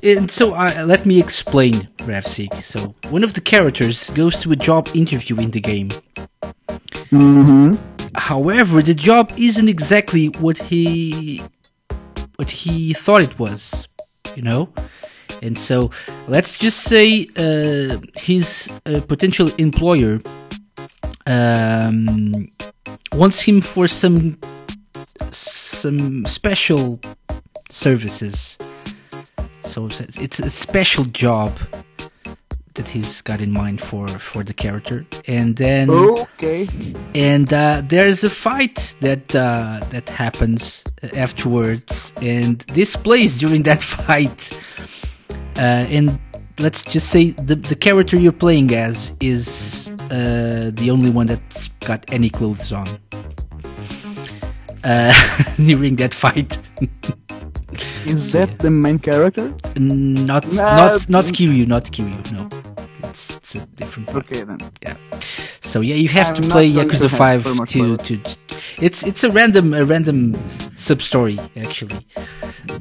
And so uh, let me explain, Ravseek. So, one of the characters goes to a job interview in the game. Mm-hmm. However, the job isn't exactly what he what he thought it was. You know, And so let's just say uh, his uh, potential employer um, wants him for some some special services. So it's it's a special job that he's got in mind for for the character, and then Okay. and uh, there's a fight that uh, that happens afterwards, and this plays during that fight. Uh, and let's just say the the character you're playing as is uh, the only one that's got any clothes on uh, during that fight. Is that the main character? Not Nah, not not Kiryu, not Kiryu. No, it's, it's a different. One. Okay then. Yeah. So yeah, you have I'm to play going to Yakuza Five much to, to It's it's a random a random sub story actually,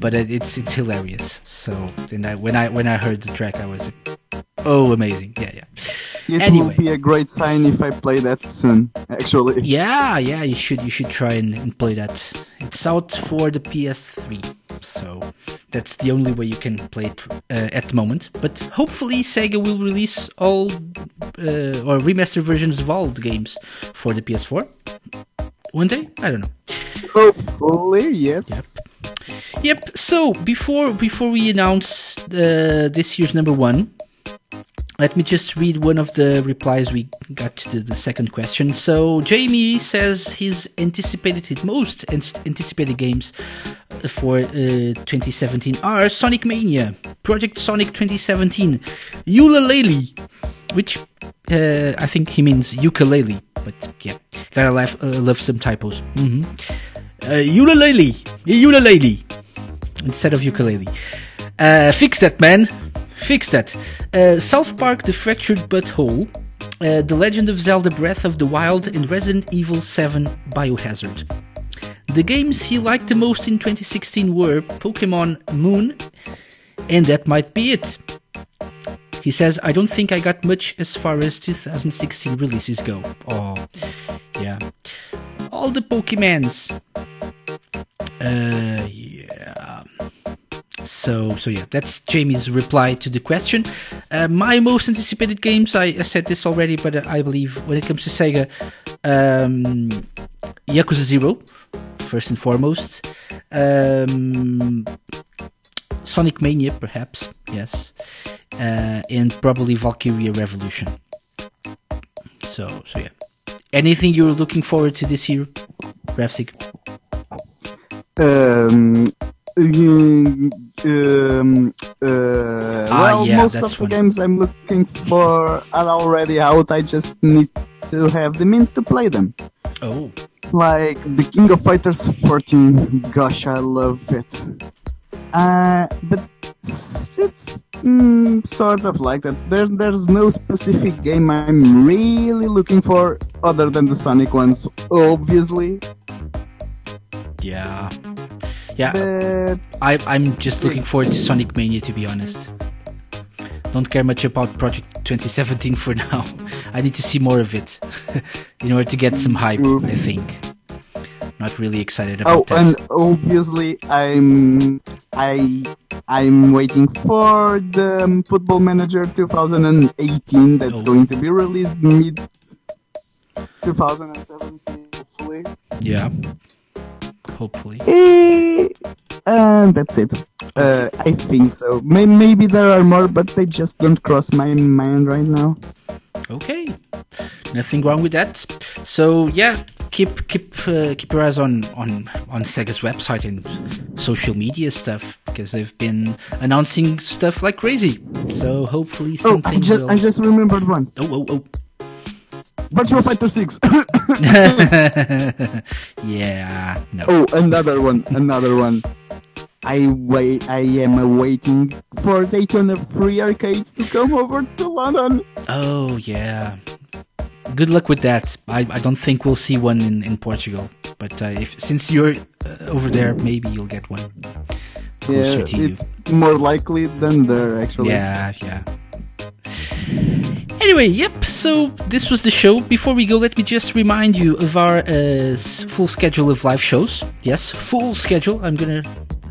but it, it's it's hilarious. So then I, when I when I heard the track, I was like, oh amazing, yeah yeah. It Anyway. will be a great sign if I play that soon. Actually. Yeah, yeah, you should you should try and, and play that. It's out for the PS3, so that's the only way you can play it uh, at the moment. But hopefully, Sega will release all uh, or remaster versions of all the games for the PS4 one day. I don't know. Hopefully, yes. Yep. Yep. So before before we announce uh, this year's number one, let me just read one of the replies we got to the, the second question. So Jamie says his anticipated his most anticipated games for uh, 2017 are Sonic Mania, Project Sonic 2017, Yooka-Laylee, which uh, I think he means ukulele, but yeah, gotta laugh, uh, love some typos. hmm Uh, ukulele, ukulele, instead of ukulele. Uh, fix that, man. Fix that. Uh, South Park: The Fractured Butthole, uh, The Legend of Zelda: Breath of the Wild, and Resident Evil 7: Biohazard. The games he liked the most in 2016 were Pokemon Moon, and that might be it. He says, I don't think I got much as far as 2016 releases go. Oh, yeah. All the Pokemons. Uh, yeah. So, so yeah, that's Jamie's reply to the question. Uh, my most anticipated games, I, I said this already, but I believe when it comes to Sega, um, Yakuza Zero, first and foremost. Um, Sonic Mania, perhaps, yes, uh, and probably Valkyria Revolution. So, so yeah. Anything you're looking forward to this year, Rafsig? Um, um, um, uh, Ah, well, yeah, most of the games I'm looking for are already out. I just need to have the means to play them. Oh, Like the King of Fighters 14. Gosh, I love it. Uh, but it's, it's mm, sort of like that. There, there's no specific game I'm really looking for other than the Sonic ones, obviously. yeah, yeah. But I, I'm just looking forward to Sonic Mania, to be honest. Don't care much about Project 2017 for now. I need to see more of it in order to get some hype. I think. Not really excited Oh, about that. and obviously I'm I I'm waiting for the um, Football Manager 2018 that's going to be released mid 2017 hopefully. Yeah. Hopefully. Eh, And that's it. Uh, I think so. May- maybe there are more, but they just don't cross my mind right now. Okay, nothing wrong with that. So yeah, keep keep uh, keep your eyes on on on Sega's website and social media stuff because they've been announcing stuff like crazy. So hopefully something. Oh. I just will... I just remembered one. Oh oh oh. Virtua Fighter 6. yeah. No. Oh, another one, another one. I wait. I am waiting for Daytona 3 Arcades to come over to London. Oh yeah. Good luck with that. I, I don't think we'll see one in, in Portugal, but uh, if since you're uh, over there, maybe you'll get one closer yeah, to you. it's more likely than there actually. Yeah, yeah. Anyway, yep. So this was the show. Before we go, let me just remind you of our uh, full schedule of live shows. Yes, full schedule. I'm gonna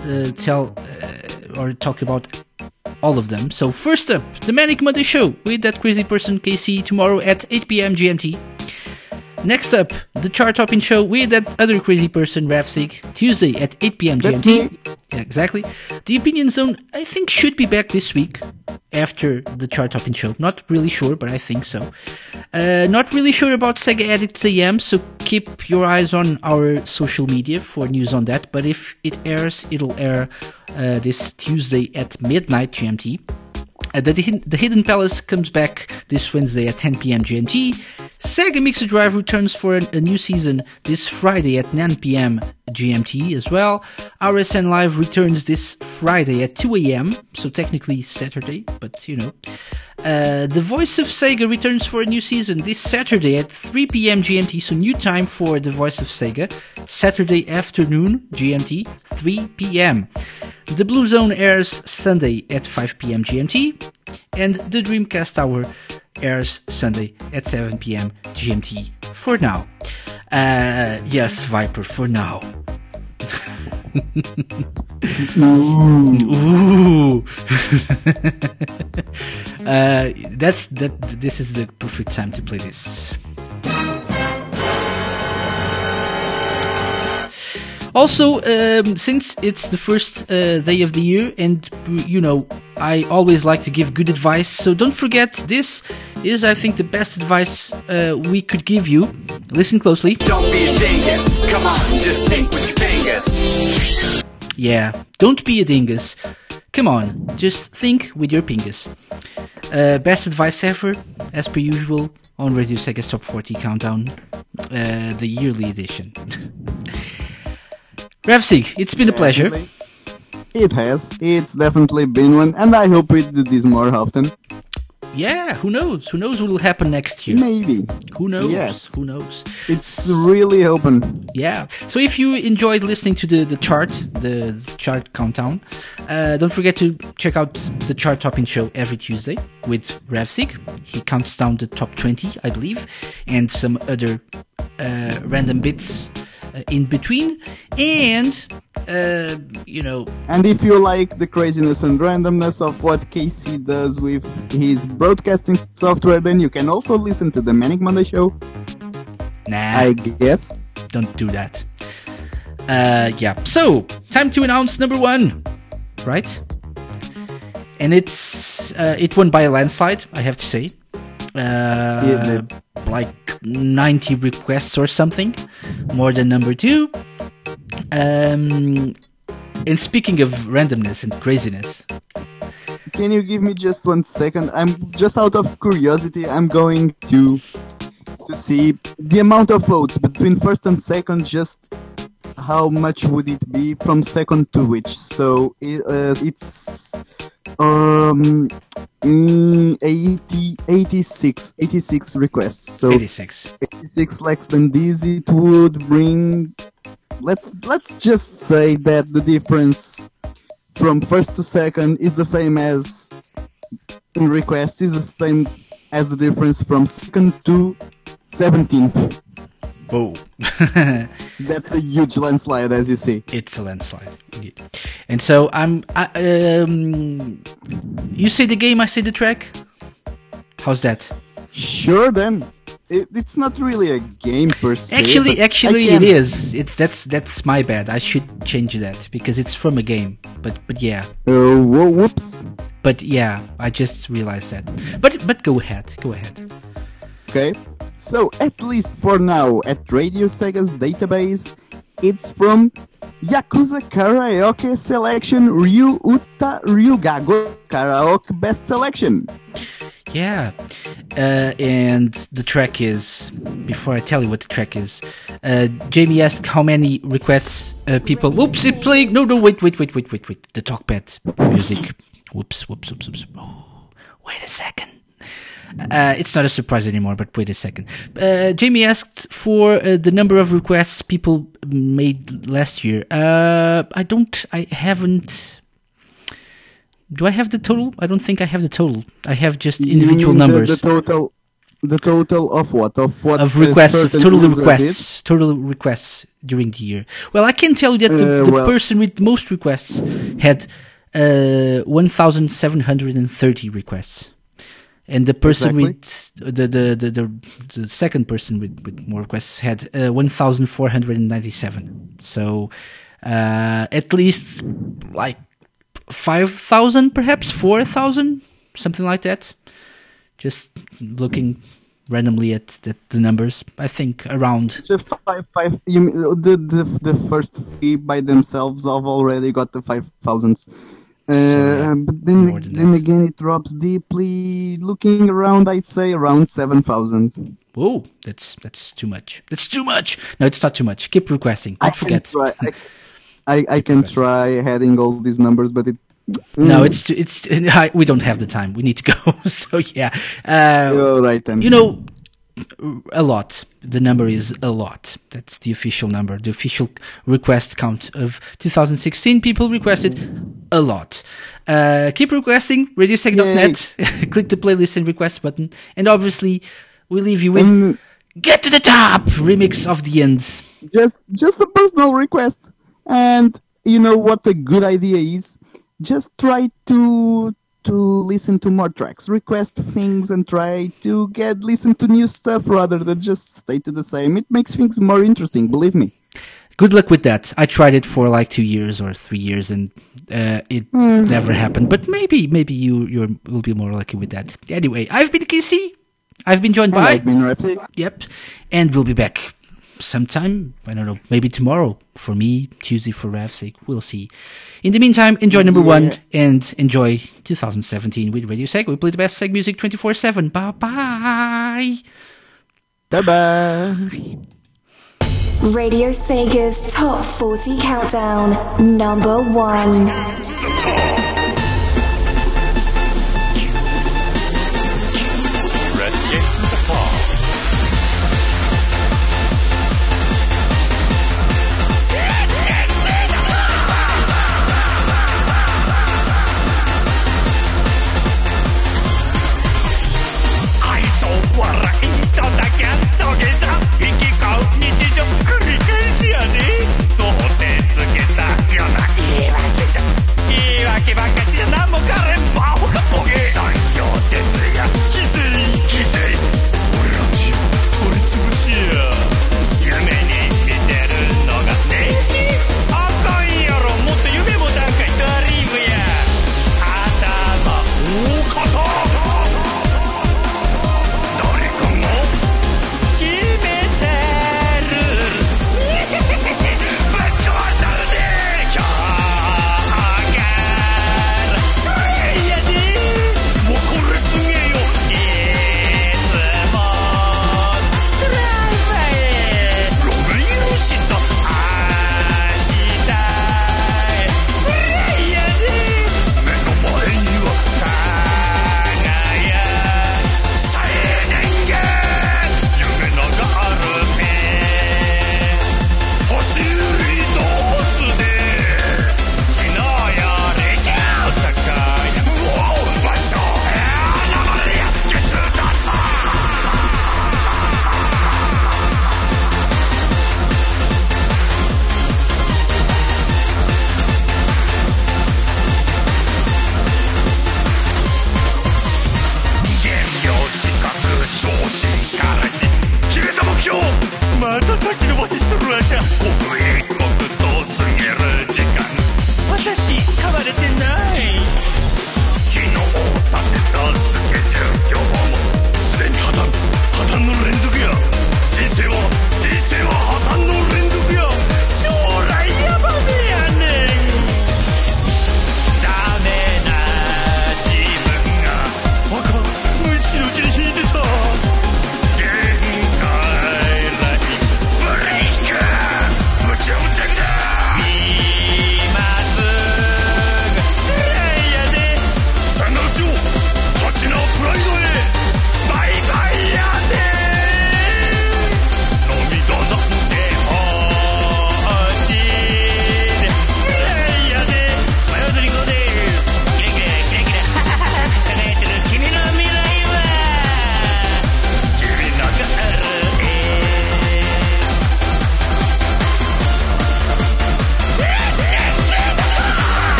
uh, tell uh, or talk about all of them. So first up, the Manic Monday Show with that crazy person KC tomorrow at 8 p.m. GMT. Next up, the chart topping show with that other crazy person, Rafsig, Tuesday at 8 p.m. GMT. Yeah, exactly. The Opinion Zone, I think, should be back this week after the chart topping show. Not really sure, but I think so. Uh, not really sure about Sega Addicts AM, so keep your eyes on our social media for news on that. But if it airs, it'll air uh, this Tuesday at midnight GMT. Uh, the, the Hidden Palace comes back this Wednesday at 10 p.m. GMT. Sega Mixer Drive returns for an- a new season this Friday at 9 p.m. GMT as well. RSN Live returns this Friday at 2 a.m., so technically Saturday, but you know. Uh, the Voice of Sega returns for a new season this Saturday at 3 p.m. GMT, so new time for The Voice of Sega. Saturday afternoon GMT, 3 p.m. The Blue Zone airs Sunday at 5 p.m. GMT, and the Dreamcast Hour airs Sunday at 7 p.m. GMT for now. Uh, yes, Viper, for now. Ooh. uh, that's that. This is the perfect time to play this. Also, um, since it's the first uh, day of the year, and you know, I always like to give good advice. So don't forget, this is, I think, the best advice uh, we could give you. Listen closely. Don't be a dingus. Come on, just think with your fingers. Yeah, don't be a dingus. Come on, just think with your pingus. Uh, best advice ever, as per usual, on Radio Sega's Top 40 Countdown, uh, the yearly edition. Revsig, it's been a pleasure. It has. It's definitely been one, and I hope we do this more often. Yeah, who knows? Who knows what will happen next year? Maybe. Who knows? Yes. Who knows? It's really open. Yeah. So if you enjoyed listening to the, the chart, the chart countdown, uh, don't forget to check out the chart topping show every Tuesday with Revsig. He counts down the top 20, I believe, and some other uh, random bits in between. And, uh, you know, And if you like the craziness and randomness of what KC does with his broadcasting software, then you can also listen to the Manic Monday Show. Nah. I guess. Don't do that. Uh, yeah. So, time to announce number one, right? And it's uh, it won by a landslide, I have to say. Uh, like 90 requests or something, more than number two. Um, and speaking of randomness and craziness, Can you give me just one second? I'm just out of curiosity. I'm going to to see the amount of votes between first and second. Just how much would it be from second to which? So i- uh, it's um mm, 80, 86, 86 requests. So 86. 86 less than this. It would bring. Let's let's just say that the difference from first to second is the same as in requests is the same as the difference from second to 17th. Whoa. That's a huge landslide, as you see. It's a landslide, indeed. And so I'm. I, um, you say the game, I say the track. How's that? Sure, then. It, it's not really a game per se. Actually, actually, it is. It's that's that's my bad. I should change that because it's from a game. But but yeah. Uh, whoa, whoops. But yeah, I just realized that. But but go ahead, go ahead. Okay. So, at least for now, at Radio Sega's database, it's from Yakuza Karaoke Selection Ryu Uta Ryugago Karaoke Best Selection. Yeah. Uh, and the track is, before I tell you what the track is, uh, Jamie asked how many requests uh, people. Whoops, it playing. No, no, wait, wait, wait, wait, wait, wait. The talkbed music. Whoops, whoops, whoops, whoops. Oh, wait a second. Uh, it's not a surprise anymore, but wait a second. Uh, Jamie asked for uh, the number of requests people made last year. Uh, I don't, I haven't. Do I have the total? I don't think I have the total. I have just individual Mm, the- numbers The, total, the total of what? Of what? of requests, of total requests, total requests during the year. Well, I can tell you that the, Uh, the well- person with most requests had uh, 1,730 requests and the person exactly. with the, the the, the the second person with, with more requests had uh, 1497 so uh, at least like 5000 perhaps? 4000 something like that? Just looking randomly at the, the numbers i think around so five, five, you, the, the, the first three by themselves have already got the 5000s uh, um, but then, then again, it drops deeply. Looking around, I'd say around 7,000. Whoa, that's that's too much. That's too much. No, it's not too much. Keep requesting. Don't I forget. Try, I, I, I can try adding all these numbers, but it mm. no, it's it's we don't have the time. We need to go. so yeah, uh, Then. You know, a lot. The number is a lot. That's the official number. The official request count of 2016 people requested a lot. Uh, keep requesting. RadioSega.net. Click the playlist and request button. And obviously, we leave you with "Get to the Top" remix of the end. just just a personal request and you know what a good idea is just try to to listen to more tracks request things and try to get listen to new stuff rather than just stay to the same it makes things more interesting believe me Good luck with that. I tried it for like two years or three years, and uh, it Mm. never happened. But maybe, maybe you you will be more lucky with that. Anyway, I've been Casey. I've been joined And by. I've been Repsy. Yep, and we'll be back sometime. I don't know, maybe tomorrow for me, Tuesday for Ravsig. We'll see. In the meantime, enjoy number one and enjoy 2017 with Radio Seg. We play the best Seg music 24 7. Bye bye. Bye bye. Radio Sega's Top 40 Countdown, number one.